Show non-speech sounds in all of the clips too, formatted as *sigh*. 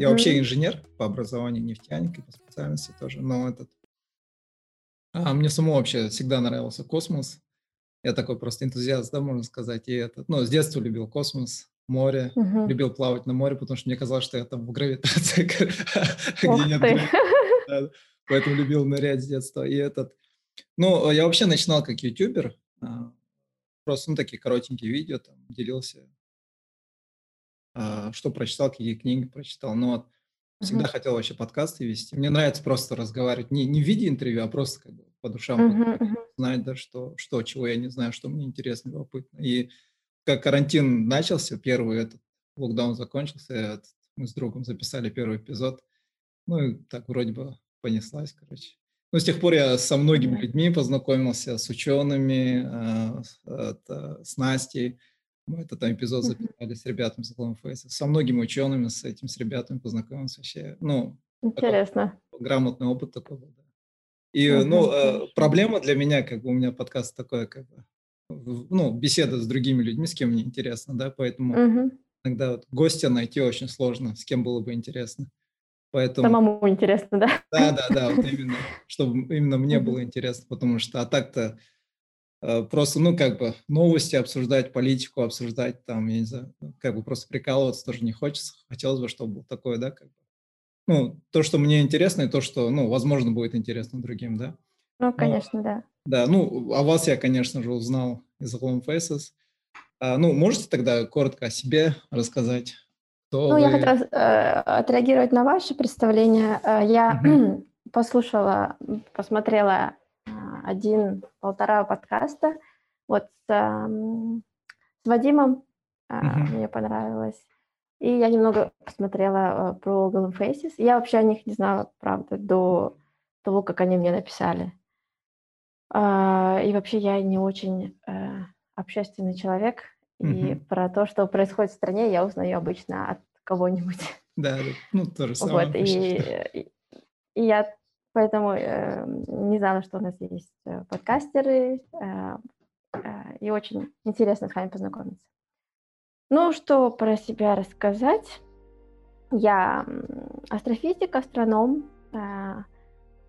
Я вообще инженер по образованию, нефтяник и по специальности тоже, но этот... А, мне самому вообще всегда нравился космос. Я такой просто энтузиаст, да, можно сказать. И этот, ну, с детства любил космос, море, uh-huh. любил плавать на море, потому что мне казалось, что я там в гравитации, *laughs* где нет Поэтому любил нырять с детства. И этот... Ну, я вообще начинал как ютубер, а, просто, ну, такие коротенькие видео, там, делился, что прочитал, какие книги прочитал. Но вот всегда uh-huh. хотел вообще подкасты вести. Мне нравится просто разговаривать, не, не в виде интервью, а просто как бы по душам uh-huh. знать, да, что, что, чего я не знаю, что мне интересно, любопытно. И как карантин начался, первый этот локдаун закончился, этот, мы с другом записали первый эпизод. Ну и так вроде бы понеслась, короче. Ну, с тех пор я со многими людьми познакомился, с учеными, это, с Настей. Мы этот там эпизод записали с ребятами с Clone Face. Со многими учеными, с этим, с ребятами познакомился вообще. Ну, Интересно. Такой, грамотный опыт такой был, да. И, uh ну, э, проблема для меня, как бы у меня подкаст такой, как бы, ну, беседа с другими людьми, с кем мне интересно, да, поэтому uh иногда вот гостя найти очень сложно, с кем было бы интересно. Поэтому... Самому интересно, да? Да, да, да, вот именно, *laughs* чтобы именно мне было интересно, потому что, а так-то просто, ну, как бы новости обсуждать, политику обсуждать, там, я не знаю, ну, как бы просто прикалываться тоже не хочется. Хотелось бы, чтобы было такое, да, как бы, ну, то, что мне интересно, и то, что, ну, возможно, будет интересно другим, да. Ну, конечно, Но, да. Да, ну, о вас я, конечно же, узнал из Home Faces. А, ну, можете тогда коротко о себе рассказать? Кто ну, вы... я хотела э, отреагировать на ваше представление. Э, я *clears throat* послушала, посмотрела э, один-полтора подкаста вот с, э, с Вадимом. Угу. Мне понравилось. И я немного посмотрела э, про Golden Faces. Я вообще о них не знала, правда, до того, как они мне написали. Э, и вообще я не очень э, общественный человек. И про то, что происходит в стране, я узнаю обычно от кого-нибудь. Да, ну то же самое. Вот, и, и, и я поэтому э, не знала, что у нас есть э, подкастеры, э, э, и очень интересно с вами познакомиться. Ну, что про себя рассказать? Я астрофизик, астроном. Э,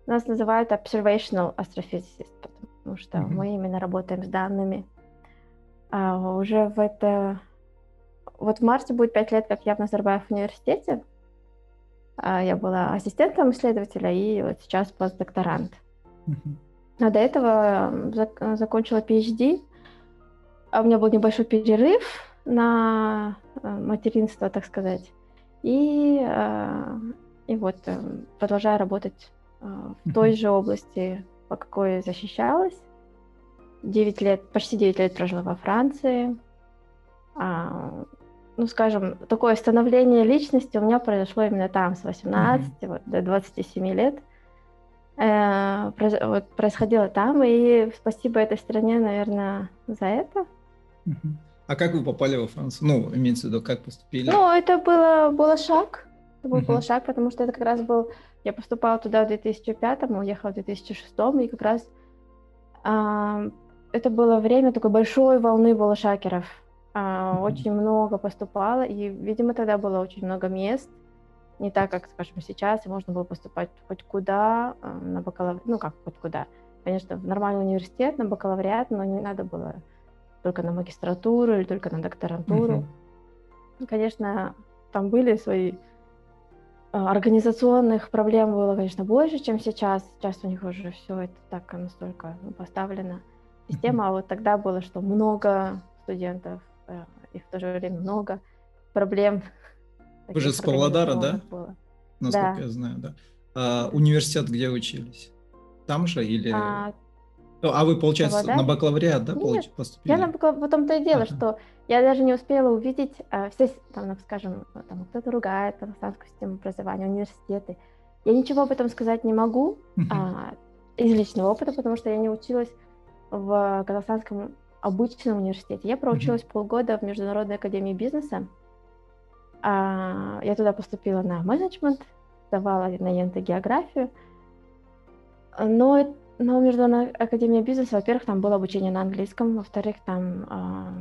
нас называют observational astrophysicist, потому что mm-hmm. мы именно работаем с данными. А уже в это... Вот в марте будет пять лет, как я в Назарбаев университете. А я была ассистентом исследователя и вот сейчас постдокторант. Uh-huh. А до этого зак- закончила PhD. А у меня был небольшой перерыв на э, материнство, так сказать. И, э, и вот э, продолжаю работать в той же области, по какой защищалась. 9 лет, почти 9 лет прожила во Франции. Ну, скажем, такое становление личности у меня произошло именно там, с 18 mm-hmm. вот, до 27 лет. Э, вот, происходило там, и спасибо этой стране, наверное, за это. Mm-hmm. А как вы попали во Францию? Ну, имеется в виду, как поступили? Ну, это было, было шаг. Это был, uh-huh. шаг, потому что это как раз был... Я поступала туда в 2005, уехала в 2006, и как раз а, это было время такой большой волны волошакеров. А, очень много поступало, и, видимо, тогда было очень много мест. Не так, как, скажем, сейчас, и можно было поступать хоть куда а, на бакалавриат, ну как хоть куда. Конечно, в нормальный университет, на бакалавриат, но не надо было только на магистратуру или только на докторантуру. Mm-hmm. Конечно, там были свои а, организационных проблем было, конечно, больше, чем сейчас. Сейчас у них уже все это так настолько ну, поставлено система, а вот тогда было, что много студентов и в то же время много проблем. *laughs* Вы же с Павлодара, да? Было. Насколько да. я знаю, да. А, университет где учились? Там же или... А, ну, а вы, получается, Павлодар? на бакалавриат, да, Нет, поступили? Я на бакалавриат, в том-то и дело, ага. что я даже не успела увидеть а, все, там, скажем, там, кто-то ругает казахстанскую систему образования, университеты. Я ничего об этом сказать не могу а, из личного опыта, потому что я не училась в казахстанском обычном университете. Я проучилась mm-hmm. полгода в Международной академии бизнеса. А, я туда поступила на менеджмент, давала на ЕНТ географию. Но, но Международная академия бизнеса, во-первых, там было обучение на английском, во-вторых, там а,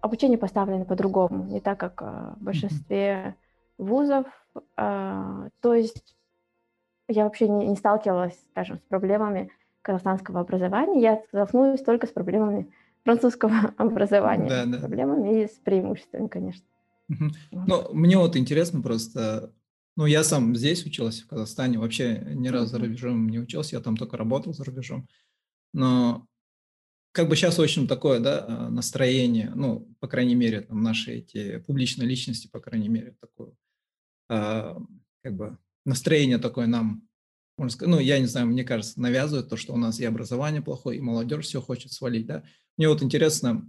обучение поставлено по-другому, не так, как а, в большинстве вузов. А, то есть я вообще не, не сталкивалась, скажем, с проблемами казахстанского образования. Я столкнулась только с проблемами французского *laughs* образования. Да, да. С проблемами и с преимуществами, конечно. Угу. Ну, мне вот интересно просто, ну, я сам здесь учился, в Казахстане, вообще ни разу за рубежом не учился, я там только работал за рубежом. Но как бы сейчас очень такое, да, а, настроение, ну, по крайней мере, там наши эти публичные личности, по крайней мере, такое, э, как бы настроение такое нам, можно сказать, ну, я не знаю, мне кажется, навязывают то, что у нас и образование плохое, и молодежь все хочет свалить, да. Мне вот интересно,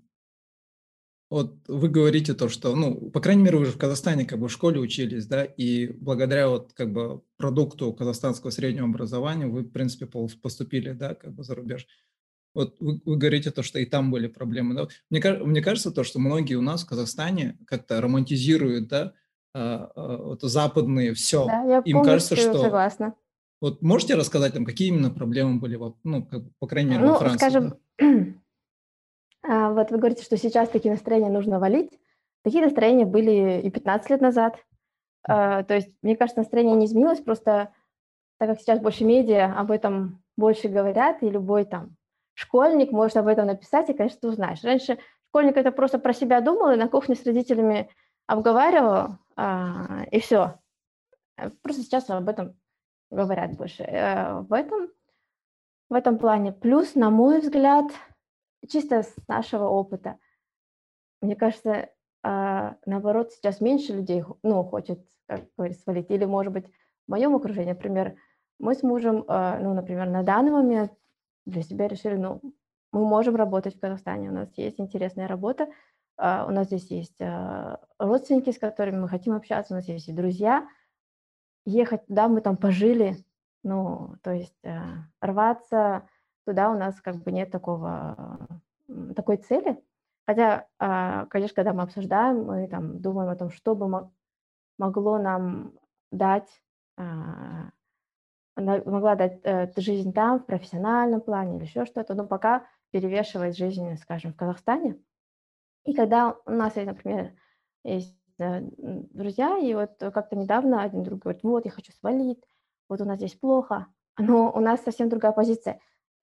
вот вы говорите то, что, ну, по крайней мере, вы же в Казахстане как бы в школе учились, да, и благодаря вот как бы продукту казахстанского среднего образования вы, в принципе, поступили, да, как бы за рубеж. Вот вы, вы говорите то, что и там были проблемы. Да? Мне, мне кажется то, что многие у нас в Казахстане как-то романтизируют, да, а, а, вот западные все. Да, я Им кажется, что согласна. Вот можете рассказать там, какие именно проблемы были, ну, как, по крайней мере, ну, во Франции? Скажем, да? *clears throat* вот вы говорите, что сейчас такие настроения нужно валить. Такие настроения были и 15 лет назад. То есть, мне кажется, настроение не изменилось, просто так как сейчас больше медиа об этом больше говорят, и любой там школьник может об этом написать, и, конечно, ты узнаешь. Раньше школьник это просто про себя думал и на кухне с родителями обговаривал, а, и все. Просто сейчас об этом говорят больше. А, в этом, в этом плане. Плюс, на мой взгляд, чисто с нашего опыта, мне кажется, а, наоборот, сейчас меньше людей ну, хочет, как говорится, свалить. Или, может быть, в моем окружении, например, мы с мужем, ну, например, на данный момент для себя решили, ну, мы можем работать в Казахстане, у нас есть интересная работа, uh, у нас здесь есть родственники, с которыми мы хотим общаться, у нас есть друзья. Ехать туда, мы там пожили, ну, то есть рваться туда у нас как бы нет такого, такой цели. Хотя, конечно, когда мы обсуждаем, мы там думаем о том, что бы могло нам дать она могла дать э, жизнь там, в профессиональном плане или еще что-то, но пока перевешивает жизнь, скажем, в Казахстане. И когда у нас, например, есть друзья, и вот как-то недавно один друг говорит, вот, я хочу свалить, вот у нас здесь плохо, но у нас совсем другая позиция.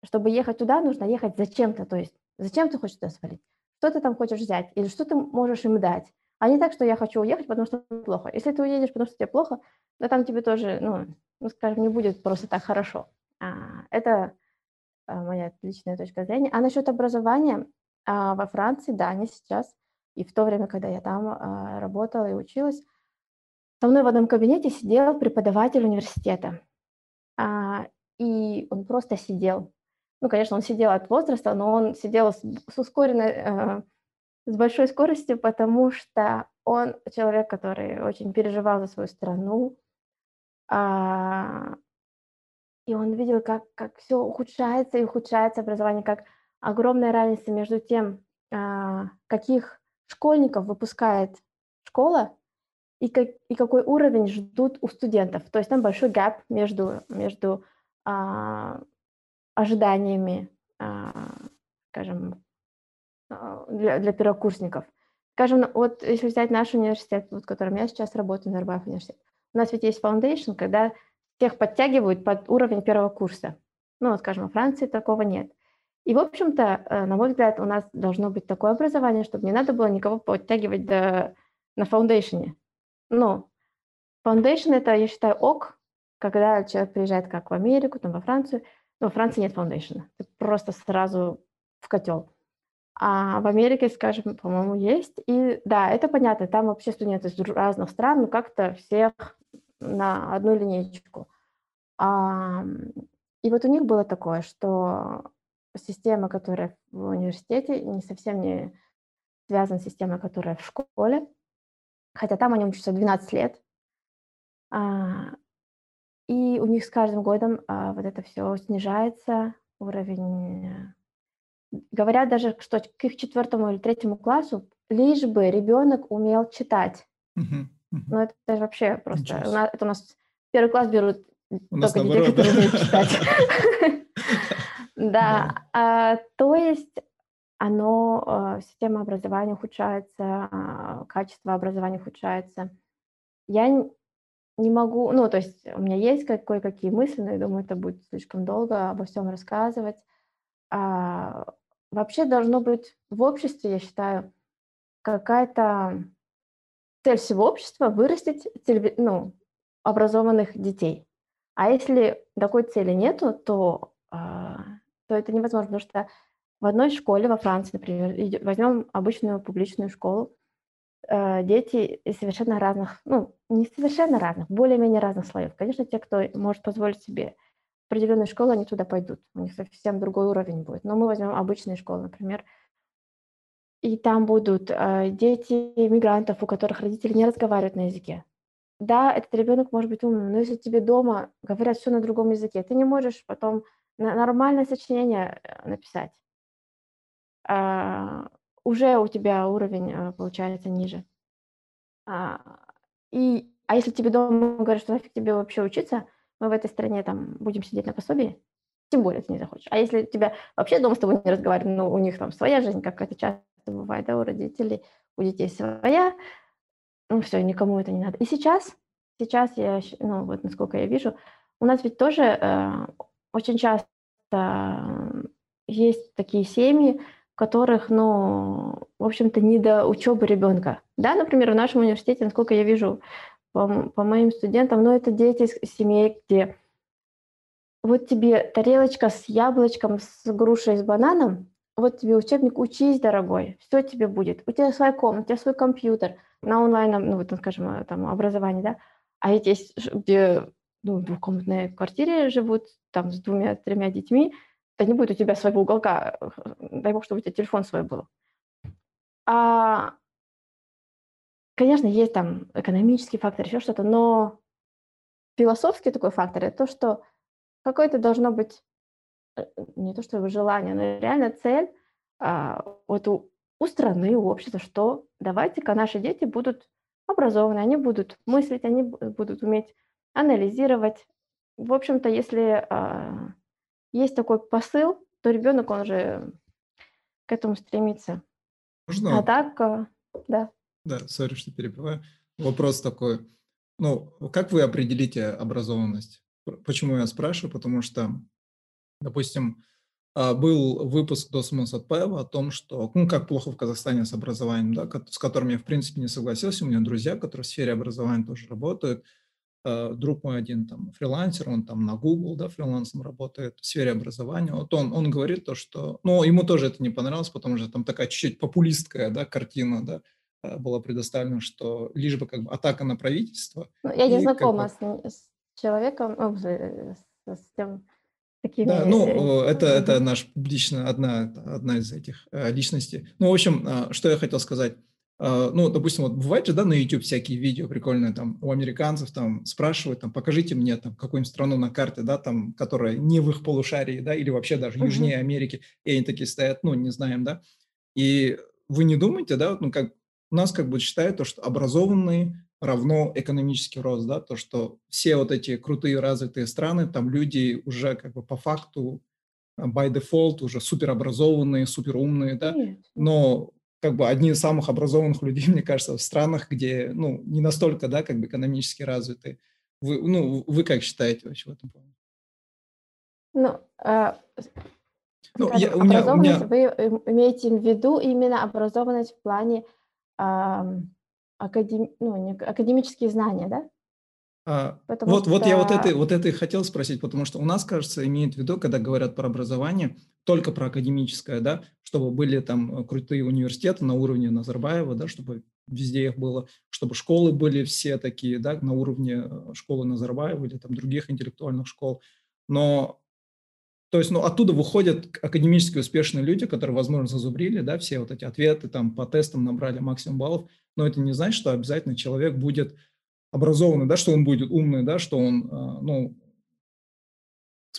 Чтобы ехать туда, нужно ехать зачем-то, то есть зачем ты хочешь туда свалить? Что ты там хочешь взять? Или что ты можешь им дать? А не так, что я хочу уехать, потому что плохо. Если ты уедешь, потому что тебе плохо, да там тебе тоже, ну, ну скажем, не будет просто так хорошо. А, это а, моя личная точка зрения. А насчет образования а, во Франции, да, не сейчас. И в то время, когда я там а, работала и училась, со мной в одном кабинете сидел преподаватель университета. А, и он просто сидел. Ну, конечно, он сидел от возраста, но он сидел с, с ускоренной, э, с большой скоростью, потому что он человек, который очень переживал за свою страну, а, и он видел, как, как все ухудшается и ухудшается образование, как огромная разница между тем, а, каких школьников выпускает школа и, как, и какой уровень ждут у студентов. То есть там большой гэп между, между а, ожиданиями, а, скажем, а, для, для первокурсников. Скажем, вот если взять наш университет, вот, в котором я сейчас работаю, Нарбаев университет, у нас ведь есть foundation, когда всех подтягивают под уровень первого курса. Ну, вот, скажем, во Франции такого нет. И, в общем-то, э, на мой взгляд, у нас должно быть такое образование, чтобы не надо было никого подтягивать до, на foundation е. Ну, foundation – это, я считаю, ок, когда человек приезжает как в Америку, там во Францию. Во Франции нет foundation а. Ты просто сразу в котел. А в Америке, скажем, по-моему, есть. И да, это понятно, там вообще студенты из разных стран, но как-то всех на одну линейку. А, и вот у них было такое, что система, которая в университете, не совсем не связана с системой, которая в школе, хотя там они учатся 12 лет. А, и у них с каждым годом а, вот это все снижается, уровень... Говорят даже, что к их четвертому или третьему классу лишь бы ребенок умел читать. Uh-huh. Ну, это, это вообще просто... У нас, это у нас первый класс берут у только детей, которые умеют читать. *laughs* Да, а, то есть оно, а, система образования ухудшается, а, качество образования ухудшается. я не могу, ну, то есть у меня есть кое-какие мысли, но я думаю, это будет слишком долго обо всем рассказывать. А, вообще должно быть в обществе, я считаю, какая-то цель всего общества вырастить ну, образованных детей. А если такой цели нету, то, а, то это невозможно, потому что в одной школе во Франции, например, возьмем обычную публичную школу, дети из совершенно разных, ну, не совершенно разных, более-менее разных слоев. Конечно, те, кто может позволить себе определенную школу, они туда пойдут. У них совсем другой уровень будет. Но мы возьмем обычные школы, например, и там будут э, дети мигрантов, у которых родители не разговаривают на языке. Да, этот ребенок может быть умным, но если тебе дома говорят все на другом языке, ты не можешь потом нормальное сочинение э, написать. А, уже у тебя уровень а, получается ниже. А, и, а если тебе дома говорят, что нафиг тебе вообще учиться, мы в этой стране там будем сидеть на пособии, тем более ты не захочешь. А если тебя вообще дома с тобой не разговаривают, ну, у них там своя жизнь, как это часто бывает, да, у родителей, у детей своя, ну, все, никому это не надо. И сейчас, сейчас я, ну, вот насколько я вижу, у нас ведь тоже э, очень часто есть такие семьи, которых, ну, в общем-то, не до учебы ребенка. Да, например, в нашем университете, насколько я вижу по, по моим студентам, ну, это дети из семей, где вот тебе тарелочка с яблочком, с грушей, с бананом, вот тебе учебник, учись, дорогой, все тебе будет. У тебя своя комната, у тебя свой компьютер на онлайн, ну, вот, скажем, э, там, образовании, да, а эти, где ну, в двухкомнатной квартире живут, там, с двумя-тремя детьми, да не будет у тебя своего уголка, дай бог, чтобы у тебя телефон свой был. А, конечно, есть там экономический фактор, еще что-то, но философский такой фактор – это то, что какое-то должно быть э, не то что желание, но реально цель а, вот у, у страны, у общества, что давайте-ка наши дети будут образованы, они будут мыслить, они будут уметь анализировать. В общем-то, если а, есть такой посыл, то ребенок, он же к этому стремится. Можно? А так, э, да. Да, сори, что перебиваю. Вопрос такой. Ну, как вы определите образованность? Почему я спрашиваю? Потому что, допустим, а, был выпуск Досмос от Пэва о том, что, ну, как плохо в Казахстане с образованием, да, с которым я, в принципе, не согласился. У меня друзья, которые в сфере образования тоже работают, друг мой один там фрилансер, он там на Google, да, фрилансом работает в сфере образования. Вот он, он говорит то, что, ну, ему тоже это не понравилось, потому что там такая чуть-чуть популистская, да, картина, да, э, была предоставлена, что лишь бы как бы атака на правительство. Ну, я не знакома как бы... с, с человеком, о, с, с тем, такими... Да, ну, это, это наш публично, одна, одна из этих э, личностей. Ну, в общем, что я хотел сказать. А, ну, допустим, вот бывает же, да, на YouTube всякие видео прикольные, там, у американцев, там, спрашивают, там, покажите мне, там, какую-нибудь страну на карте, да, там, которая не в их полушарии, да, или вообще даже южнее uh-huh. Америки, и они такие стоят, ну, не знаем, да, и вы не думаете, да, ну, как, у нас как бы считают то, что образованные равно экономический рост, да, то, что все вот эти крутые развитые страны, там люди уже как бы по факту а, by default уже суперобразованные, суперумные, да, но как бы одни из самых образованных людей, *laughs* мне кажется, в странах, где, ну, не настолько, да, как бы экономически развиты. Вы, ну, вы как считаете вообще в этом плане? Ну, э, ну я, у меня, у меня... вы имеете в виду именно образованность в плане э, академ... ну, академические знания, да? А, вот, что... вот я вот это, вот это и хотел спросить, потому что у нас, кажется, имеют в виду, когда говорят про образование, только про академическое, да, чтобы были там крутые университеты на уровне Назарбаева, да, чтобы везде их было, чтобы школы были все такие, да, на уровне э, школы Назарбаева или там других интеллектуальных школ. Но, то есть, ну, оттуда выходят академически успешные люди, которые, возможно, зазубрили, да, все вот эти ответы там по тестам набрали максимум баллов, но это не значит, что обязательно человек будет образованный, да, что он будет умный, да, что он, а, ну,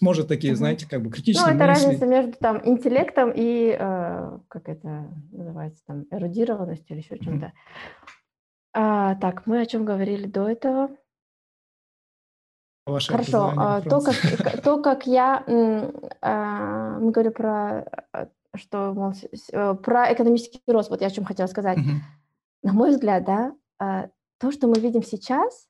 сможет такие, угу. знаете, как бы критические Ну, это мысли. разница между там интеллектом и, э, как это называется, там, эрудированностью или еще угу. чем-то. А, так, мы о чем говорили до этого? Ваше Хорошо, а, то, как, то, как я, а, мы говорили про, а, что, мол, э, про экономический рост, вот я о чем хотела сказать. Угу. На мой взгляд, да, то, что мы видим сейчас,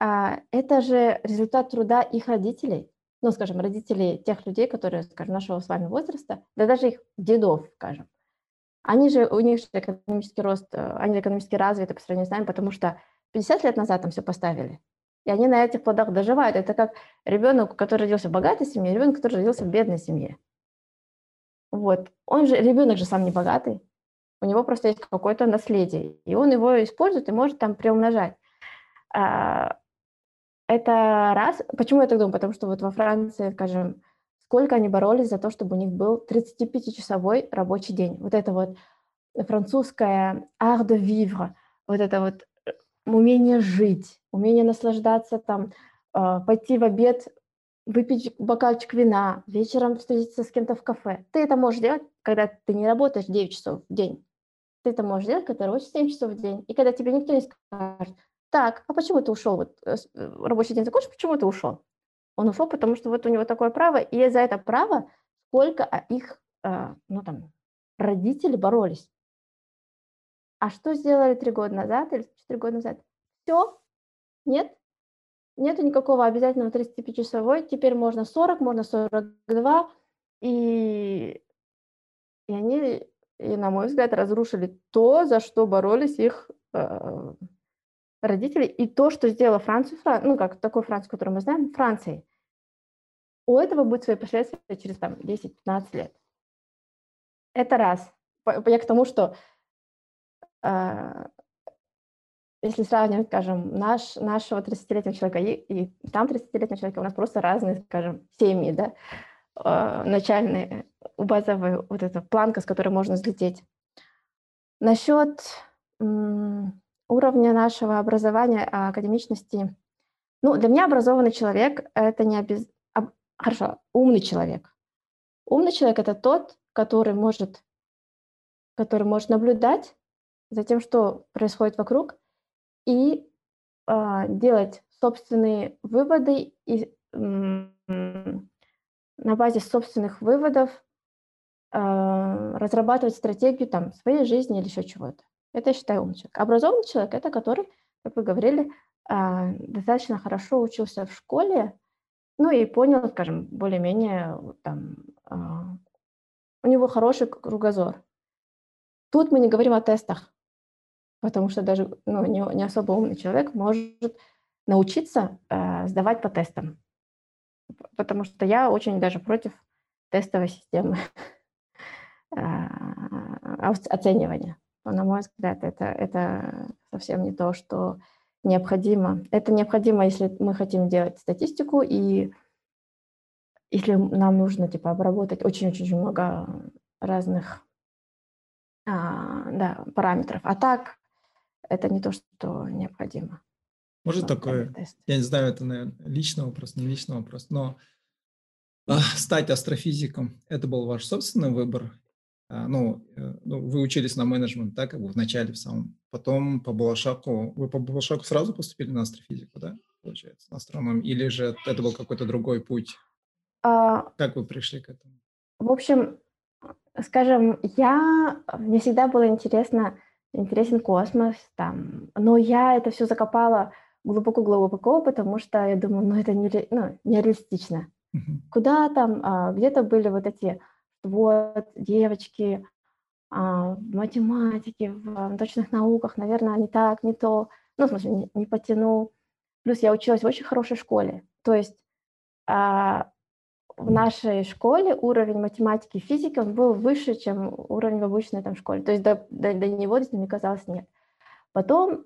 а, это же результат труда их родителей, ну, скажем, родителей тех людей, которые, скажем, нашего с вами возраста, да даже их дедов, скажем. Они же, у них же экономический рост, э, они экономически развиты по сравнению с нами, потому что 50 лет назад там все поставили. И они на этих плодах доживают. Это как ребенок, который родился в богатой семье, ребенок, который родился в бедной семье. Вот. Он же, ребенок же сам не богатый. У него просто есть какое-то наследие. И он его использует и может там приумножать. А, это раз. Почему я так думаю? Потому что вот во Франции, скажем, сколько они боролись за то, чтобы у них был 35-часовой рабочий день. Вот это вот французское art de vivre, вот это вот э, умение жить, умение наслаждаться там, а, пойти в обед, выпить бокальчик вина, вечером встретиться с кем-то в кафе. Ты это можешь делать, когда ты не работаешь 9 часов в день. Ты это можешь делать, когда работаешь 7 часов в день. И когда тебе никто не скажет, так, а почему ты ушел? Вот э, э, рабочий день закончил, почему ты ушел? Он ушел, потому что вот у него такое право, и за это право сколько а, их, а, ну там, родители боролись. А что сделали три года назад или четыре года назад? Все, нет, нету никакого обязательного 35-часовой, теперь можно 40, можно 42, и, и они, и, на мой взгляд, разрушили то, за что боролись их э, родителей, и то, что сделала Францию, ну, как такой Францию, которую мы знаем, Францией. У этого будет свои последствия через там 10-15 лет. Это раз. Я к тому, что э, если сравнивать, скажем, наш, нашего 30-летнего человека и, и там 30-летнего человека, у нас просто разные, скажем, семьи, да, э, начальные, базовая вот эта планка, с которой можно взлететь. Насчет м- уровня нашего образования, а, академичности, ну, для меня образованный человек – это не обез... Хорошо, умный человек. Умный человек – это тот, который может, который может наблюдать за тем, что происходит вокруг, и э, делать собственные выводы и на базе собственных выводов э, разрабатывать стратегию там, своей жизни или еще чего-то. Это я считаю умный человек. Образованный человек – это который, как вы говорили, э, достаточно хорошо учился в школе, ну и понял, скажем, более-менее там, э, у него хороший кругозор. Тут мы не говорим о тестах потому что даже ну, не, не особо умный человек может научиться э, сдавать по тестам. Потому что я очень даже против тестовой системы *laughs* э, оценивания. Но, на мой взгляд, это, это совсем не то, что необходимо. Это необходимо, если мы хотим делать статистику и если нам нужно типа обработать очень-очень много разных а, да, параметров. А так это не то, что необходимо. Может такое, я не знаю, это, наверное, личный вопрос, не личный вопрос, но а, стать астрофизиком – это был ваш собственный выбор? А, ну, э, ну, вы учились на менеджмент, да, как бы в начале, в самом. Потом по Балашаку, вы по Балашаку сразу поступили на астрофизику, да, получается, на астрономию? Или же это был какой-то другой путь? А, как вы пришли к этому? В общем, скажем, я, мне всегда было интересно интересен космос, там. Но я это все закопала глубоко-глубоко, потому что я думаю, ну это не, ну, нереалистично. Uh-huh. Куда там, а, где-то были вот эти вот девочки а, в математике, в точных науках, наверное, не так, не то, ну, в смысле, не, не потянул. Плюс я училась в очень хорошей школе, то есть а, в нашей школе уровень математики и физики он был выше, чем уровень в обычной там школе. То есть до, до, до него, мне казалось, нет. Потом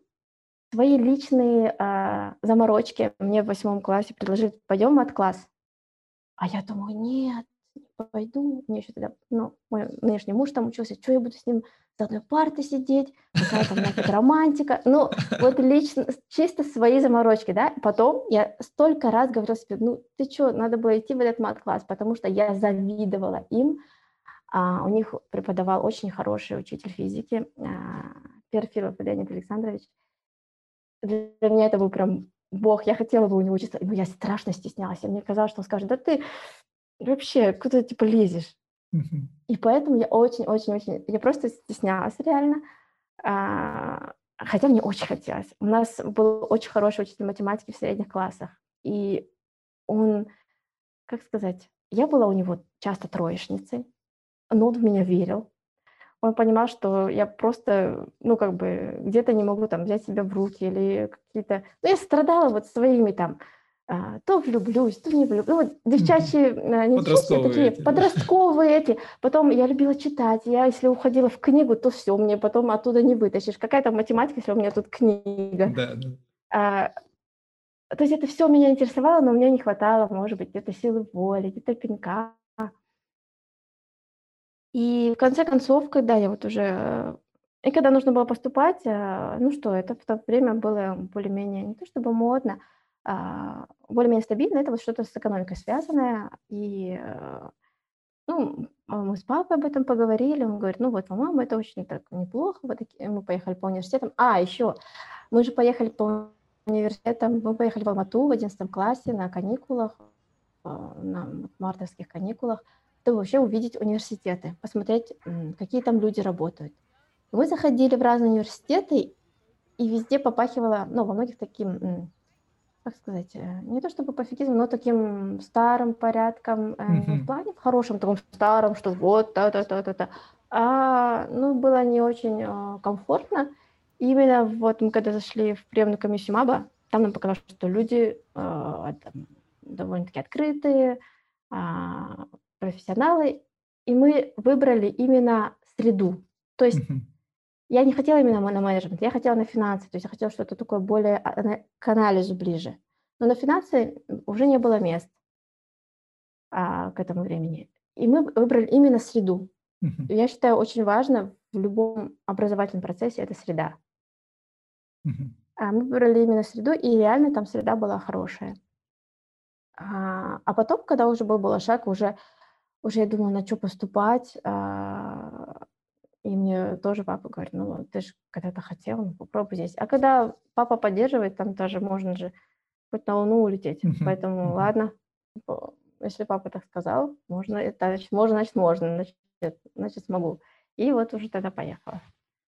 свои личные а, заморочки мне в восьмом классе предложили, пойдем в мат-класс. А я думаю, нет, пойду. Мне еще тогда, ну, мой нынешний муж там учился, что я буду с ним за одной партой сидеть, какая там нафиг романтика. Ну, вот лично, чисто свои заморочки, да. Потом я столько раз говорила себе, ну, ты что, надо было идти в этот мат-класс, потому что я завидовала им. А, у них преподавал очень хороший учитель физики, а, Перфилов Леонид Александрович. Для меня это был прям бог. Я хотела бы у него учиться, но я страшно стеснялась. И мне казалось, что он скажет, да ты вообще куда типа лезешь. И поэтому я очень-очень-очень, я просто стеснялась реально. А, хотя мне очень хотелось. У нас был очень хороший учитель математики в средних классах, и он, как сказать, я была у него часто троечницей, но он в меня верил. Он понимал, что я просто, ну, как бы, где-то не могу там взять себя в руки или какие-то... Ну, я страдала вот своими там то влюблюсь, то не влюблюсь. Ну, вот девчачьи, а, не подростковые такие, эти. подростковые эти. Потом я любила читать. Я, если уходила в книгу, то все, мне потом оттуда не вытащишь. Какая то математика, если у меня тут книга. Да, да. А, то есть это все меня интересовало, но мне не хватало, может быть, где-то силы воли, где-то пинка. И в конце концов, когда я вот уже... И когда нужно было поступать, а, ну что, это в то время было более-менее не то чтобы модно, а, более-менее стабильно, это вот что-то с экономикой связанное. И э, ну, мы с папой об этом поговорили, он говорит, ну вот, по-моему, это очень так неплохо, вот такие, мы поехали по университетам. А, еще, мы же поехали по университетам, мы поехали в Алмату в 11 классе на каникулах, а, на мартовских каникулах, чтобы вообще увидеть университеты, посмотреть, какие там люди работают. Мы заходили в разные университеты, и везде попахивало, ну, во многих таким как сказать, э, не то чтобы пофигизм, но таким старым порядком, mm-hmm. в плане в хорошем таком старом, что вот та-та-та-та-та. А, ну, было не очень а, комфортно. Именно вот мы когда зашли в приемную комиссию МАБа, там нам показалось, что люди там, довольно-таки открытые, а, профессионалы, и мы выбрали именно среду. То есть mm-hmm я не хотела именно на менеджмент, я хотела на финансы, то есть я хотела что-то такое более а, к анализу ближе. Но на финансы уже не было мест а, к этому времени. И мы выбрали именно среду. Uh-huh. Я считаю, очень важно в любом образовательном процессе это среда. Uh-huh. А мы выбрали именно среду, и реально там среда была хорошая. А, а потом, когда уже был Балашак, уже, уже я думала, на что поступать, а, и мне тоже папа говорит, ну, ты же когда-то хотел, ну, попробуй здесь. А когда папа поддерживает, там тоже можно же хоть на Луну улететь. Uh-huh. Поэтому, uh-huh. ладно, если папа так сказал, можно, это, значит, можно, значит, можно, значит, значит, смогу. И вот уже тогда поехала.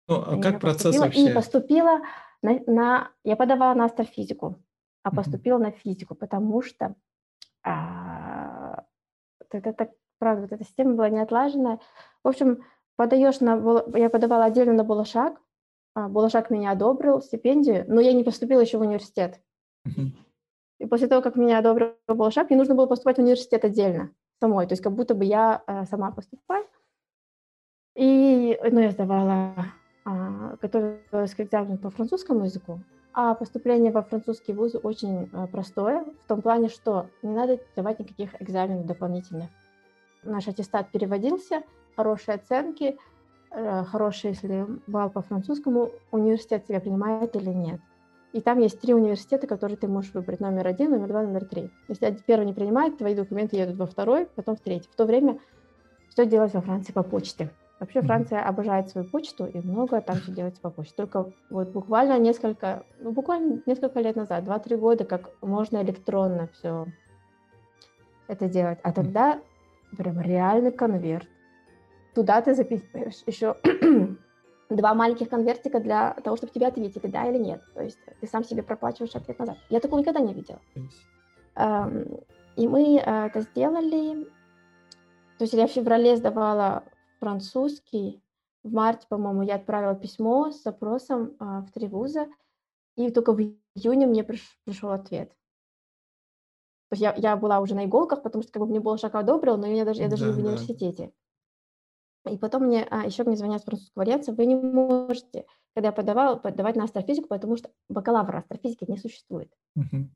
Ну, а как процесс вообще? И поступила на, на... Я подавала на астрофизику, а поступила uh-huh. на физику, потому что а, это, это, правда, вот эта система была не отлаженная. В общем, подаешь на... Я подавала отдельно на Булашак, а, Булашак меня одобрил, стипендию, но я не поступила еще в университет. И после того, как меня одобрил Булашак, мне нужно было поступать в университет отдельно, самой, то есть как будто бы я э, сама поступаю. И, ну, я сдавала, а, готовилась к экзамену по французскому языку, а поступление во французский вуз очень а, простое, в том плане, что не надо давать никаких экзаменов дополнительных. Наш аттестат переводился, хорошие оценки, э, хороший, если балл по французскому, университет тебя принимает или нет. И там есть три университета, которые ты можешь выбрать. Номер один, номер два, номер три. Если первый не принимает, твои документы едут во второй, потом в третий. В то время все делать во Франции по почте. Вообще Франция обожает свою почту, и много там все делается по почте. Только вот буквально несколько, ну, буквально несколько лет назад, два-три года, как можно электронно все это делать. А тогда прям реальный конверт Туда ты записываешь еще *clears throat* два маленьких конвертика для того, чтобы тебе ответили, да или нет. То есть ты сам себе проплачиваешь ответ назад. Я такого никогда не видела. И мы э, это сделали. То есть я в феврале сдавала французский. В марте, по-моему, я отправила письмо с запросом а, в три вуза. И только в июне мне приш, пришел ответ. То есть я, я была уже на иголках, потому что как бы мне был шаг одобрил, но я даже, я даже да, не в университете. И потом мне а, еще мне звонят с французского альянса, вы не можете, когда я подавала, подавать на астрофизику, потому что бакалавра астрофизики не существует. Uh-huh.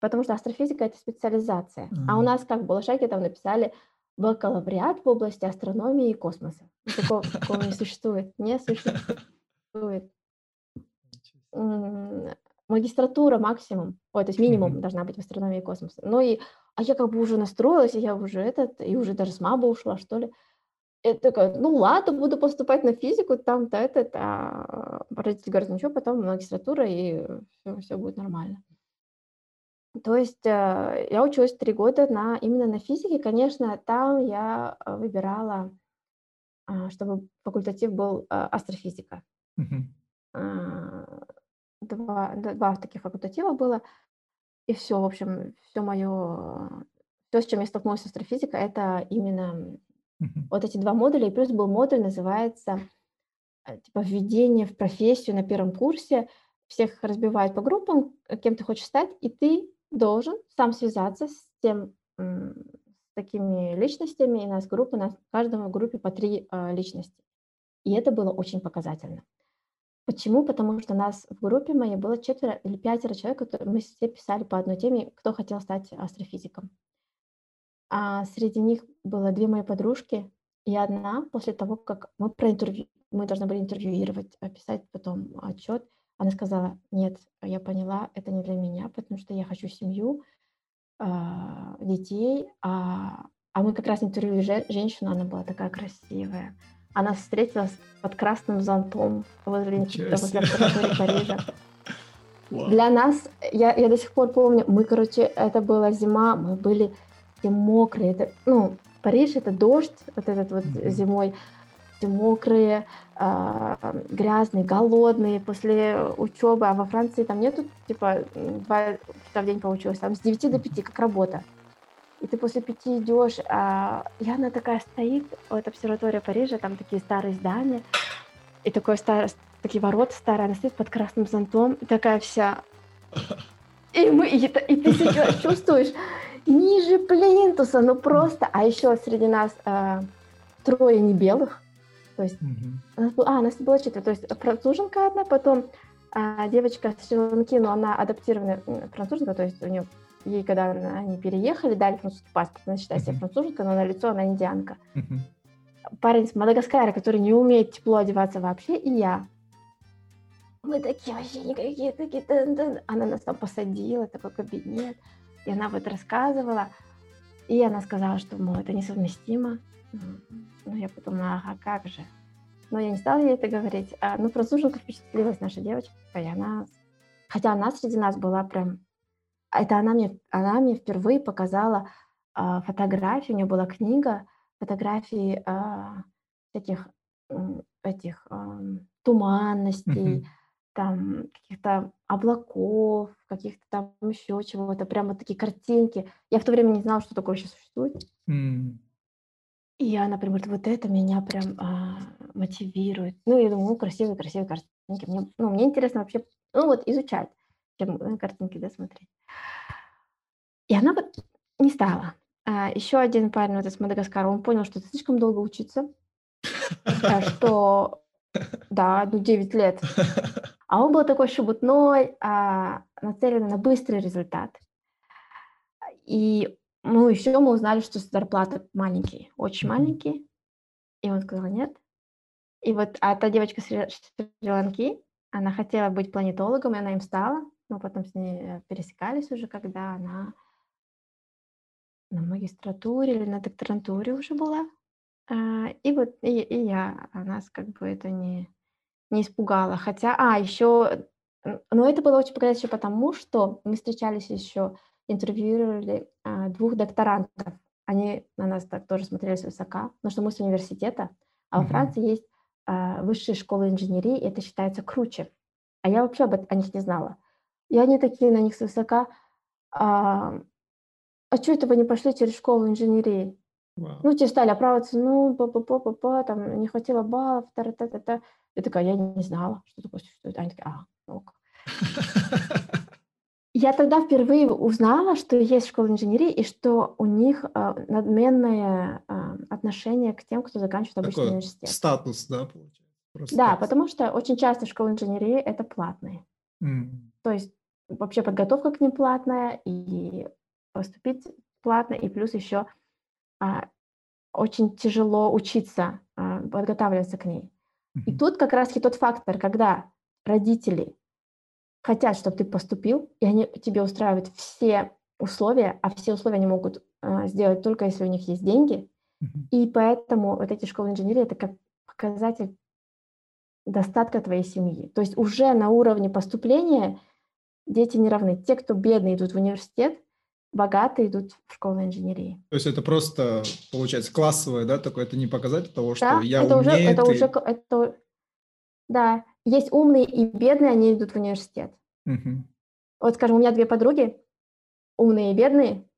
Потому что астрофизика – это специализация. Uh-huh. А у нас, как в Балашаке, там написали бакалавриат в области астрономии и космоса. Такого, такого не существует. Не существует. Магистратура максимум, ой, то есть минимум uh-huh. должна быть в астрономии и космосе. Ну и, а я как бы уже настроилась, и я уже этот, и уже даже с МАБа ушла, что ли. Это такая, ну ладно, буду поступать на физику, там-то это, а родители говорят, что, потом магистратура, и все, все будет нормально. То есть э, я училась три года на, именно на физике. Конечно, там я э, выбирала, а, чтобы факультатив был э, астрофизика. Uh-huh. два, два таких факультатива было, и все, в общем, все мое, все, с чем я столкнулась с астрофизикой, это именно вот эти два модуля, и плюс был модуль, называется э, типа введение в профессию на первом курсе, всех разбивают по группам, кем ты хочешь стать, и ты должен сам связаться с тем, с такими личностями, и у нас группа, у нас в каждой группе по три э, личности. И это было очень показательно. Почему? Потому что нас в группе моей было четверо или пятеро человек, которые мы все писали по одной теме, кто хотел стать астрофизиком. А среди них было две мои подружки и одна после того, как мы проинтервью, мы должны были интервьюировать, описать потом отчет, она сказала, нет, я поняла, это не для меня, потому что я хочу семью, а, детей, а, а мы как раз интервьюировали женщину, она была такая красивая. Она встретилась под красным зонтом возле, возле Парижа. Wow. Для нас, я, я до сих пор помню, мы, короче, это была зима, мы были все мокрые. Это, ну, Париж это дождь, вот этот вот mm-hmm. зимой, все мокрые, э, грязные, голодные после учебы, а во Франции там нету, типа, два часа в день получилось, там с 9 до 5, как работа и ты после пяти идешь, а, и она такая стоит, вот обсерватория Парижа, там такие старые здания, и такой старый, такие ворота старые, она стоит под красным зонтом, и такая вся... И, мы, и, и ты себя чувствуешь ниже плинтуса, ну просто, а еще среди нас а, трое не белых, то есть, у нас было, а, у нас было четыре, то есть француженка одна, потом а, девочка с Шри-Ланки, но она адаптированная француженка, то есть у нее ей, когда они переехали, дали французский паспорт, она считает себя француженкой, но на лицо она индианка. Парень с Мадагаскара, который не умеет тепло одеваться вообще, и я. Мы такие вообще никакие, такие, она нас там посадила, такой кабинет, и она вот рассказывала, и она сказала, что, мол, это несовместимо. Ну, я подумала, ага, как же. Но я не стала ей это говорить. А, ну, француженка впечатлилась наша девочка, и она... Хотя она среди нас была прям это она мне, она мне впервые показала а, фотографии, у нее была книга фотографий а, таких этих а, туманностей. Там каких-то облаков, каких-то там еще чего-то, прямо такие картинки. Я в то время не знала, что такое вообще существует. Mm. И она прям говорит, вот это меня прям а, мотивирует. Ну, я думаю, ну, красивые, красивые картинки. Мне, ну, мне интересно вообще, ну, вот, изучать, чем э, картинки, да, смотреть. И она вот не стала. А еще один парень вот из Мадагаскара, он понял, что это слишком долго учиться, что, *laughs* да, ну 9 лет. А он был такой шебутной, а, нацеленный на быстрый результат. И ну, еще мы узнали, что зарплата маленький, очень маленький. И он сказал нет. И вот а та девочка с Шри-Ланки, она хотела быть планетологом, и она им стала. Мы потом с ней э, пересекались уже, когда она на магистратуре или на докторантуре уже была. А, и вот и, и я, а нас как бы это не, не испугало. Хотя, а, еще, но это было очень показательно потому, что мы встречались еще, интервьюировали а, двух докторантов. Они на нас так тоже смотрели свысока, потому что мы с университета, а во Франции есть а, высшие школы инженерии, и это считается круче. А я вообще об о них не знала. И они такие на них свысока, а, а что это вы не пошли через школу инженерии? Wow. Ну, те стали оправдываться, ну, па-па-па-па-па, там, не хватило баллов, та-та-та-та. Я такая, я не знала, что такое существует. Они такие, а, ок. *laughs* Я тогда впервые узнала, что есть школа инженерии, и что у них э, надменное э, отношение к тем, кто заканчивает обычный Такой университет. Статус, да, получается? Просто да, статус. потому что очень часто школы инженерии это платные. Mm. То есть вообще подготовка к ним платная, и поступить платно, и плюс еще а, очень тяжело учиться, а, подготавливаться к ней. И тут как раз и тот фактор, когда родители хотят, чтобы ты поступил, и они тебе устраивают все условия, а все условия они могут а, сделать только если у них есть деньги. И поэтому вот эти школы инженерии это как показатель достатка твоей семьи. То есть уже на уровне поступления дети не равны. Те, кто бедные, идут в университет, богатые идут в школу инженерии. То есть это просто, получается, классовое, да, такое, это не показатель того, что да, я это умею. Уже, это ты... уже, это, да, есть умные и бедные, они идут в университет. Мгм. Вот, скажем, у меня две подруги, умные и бедные,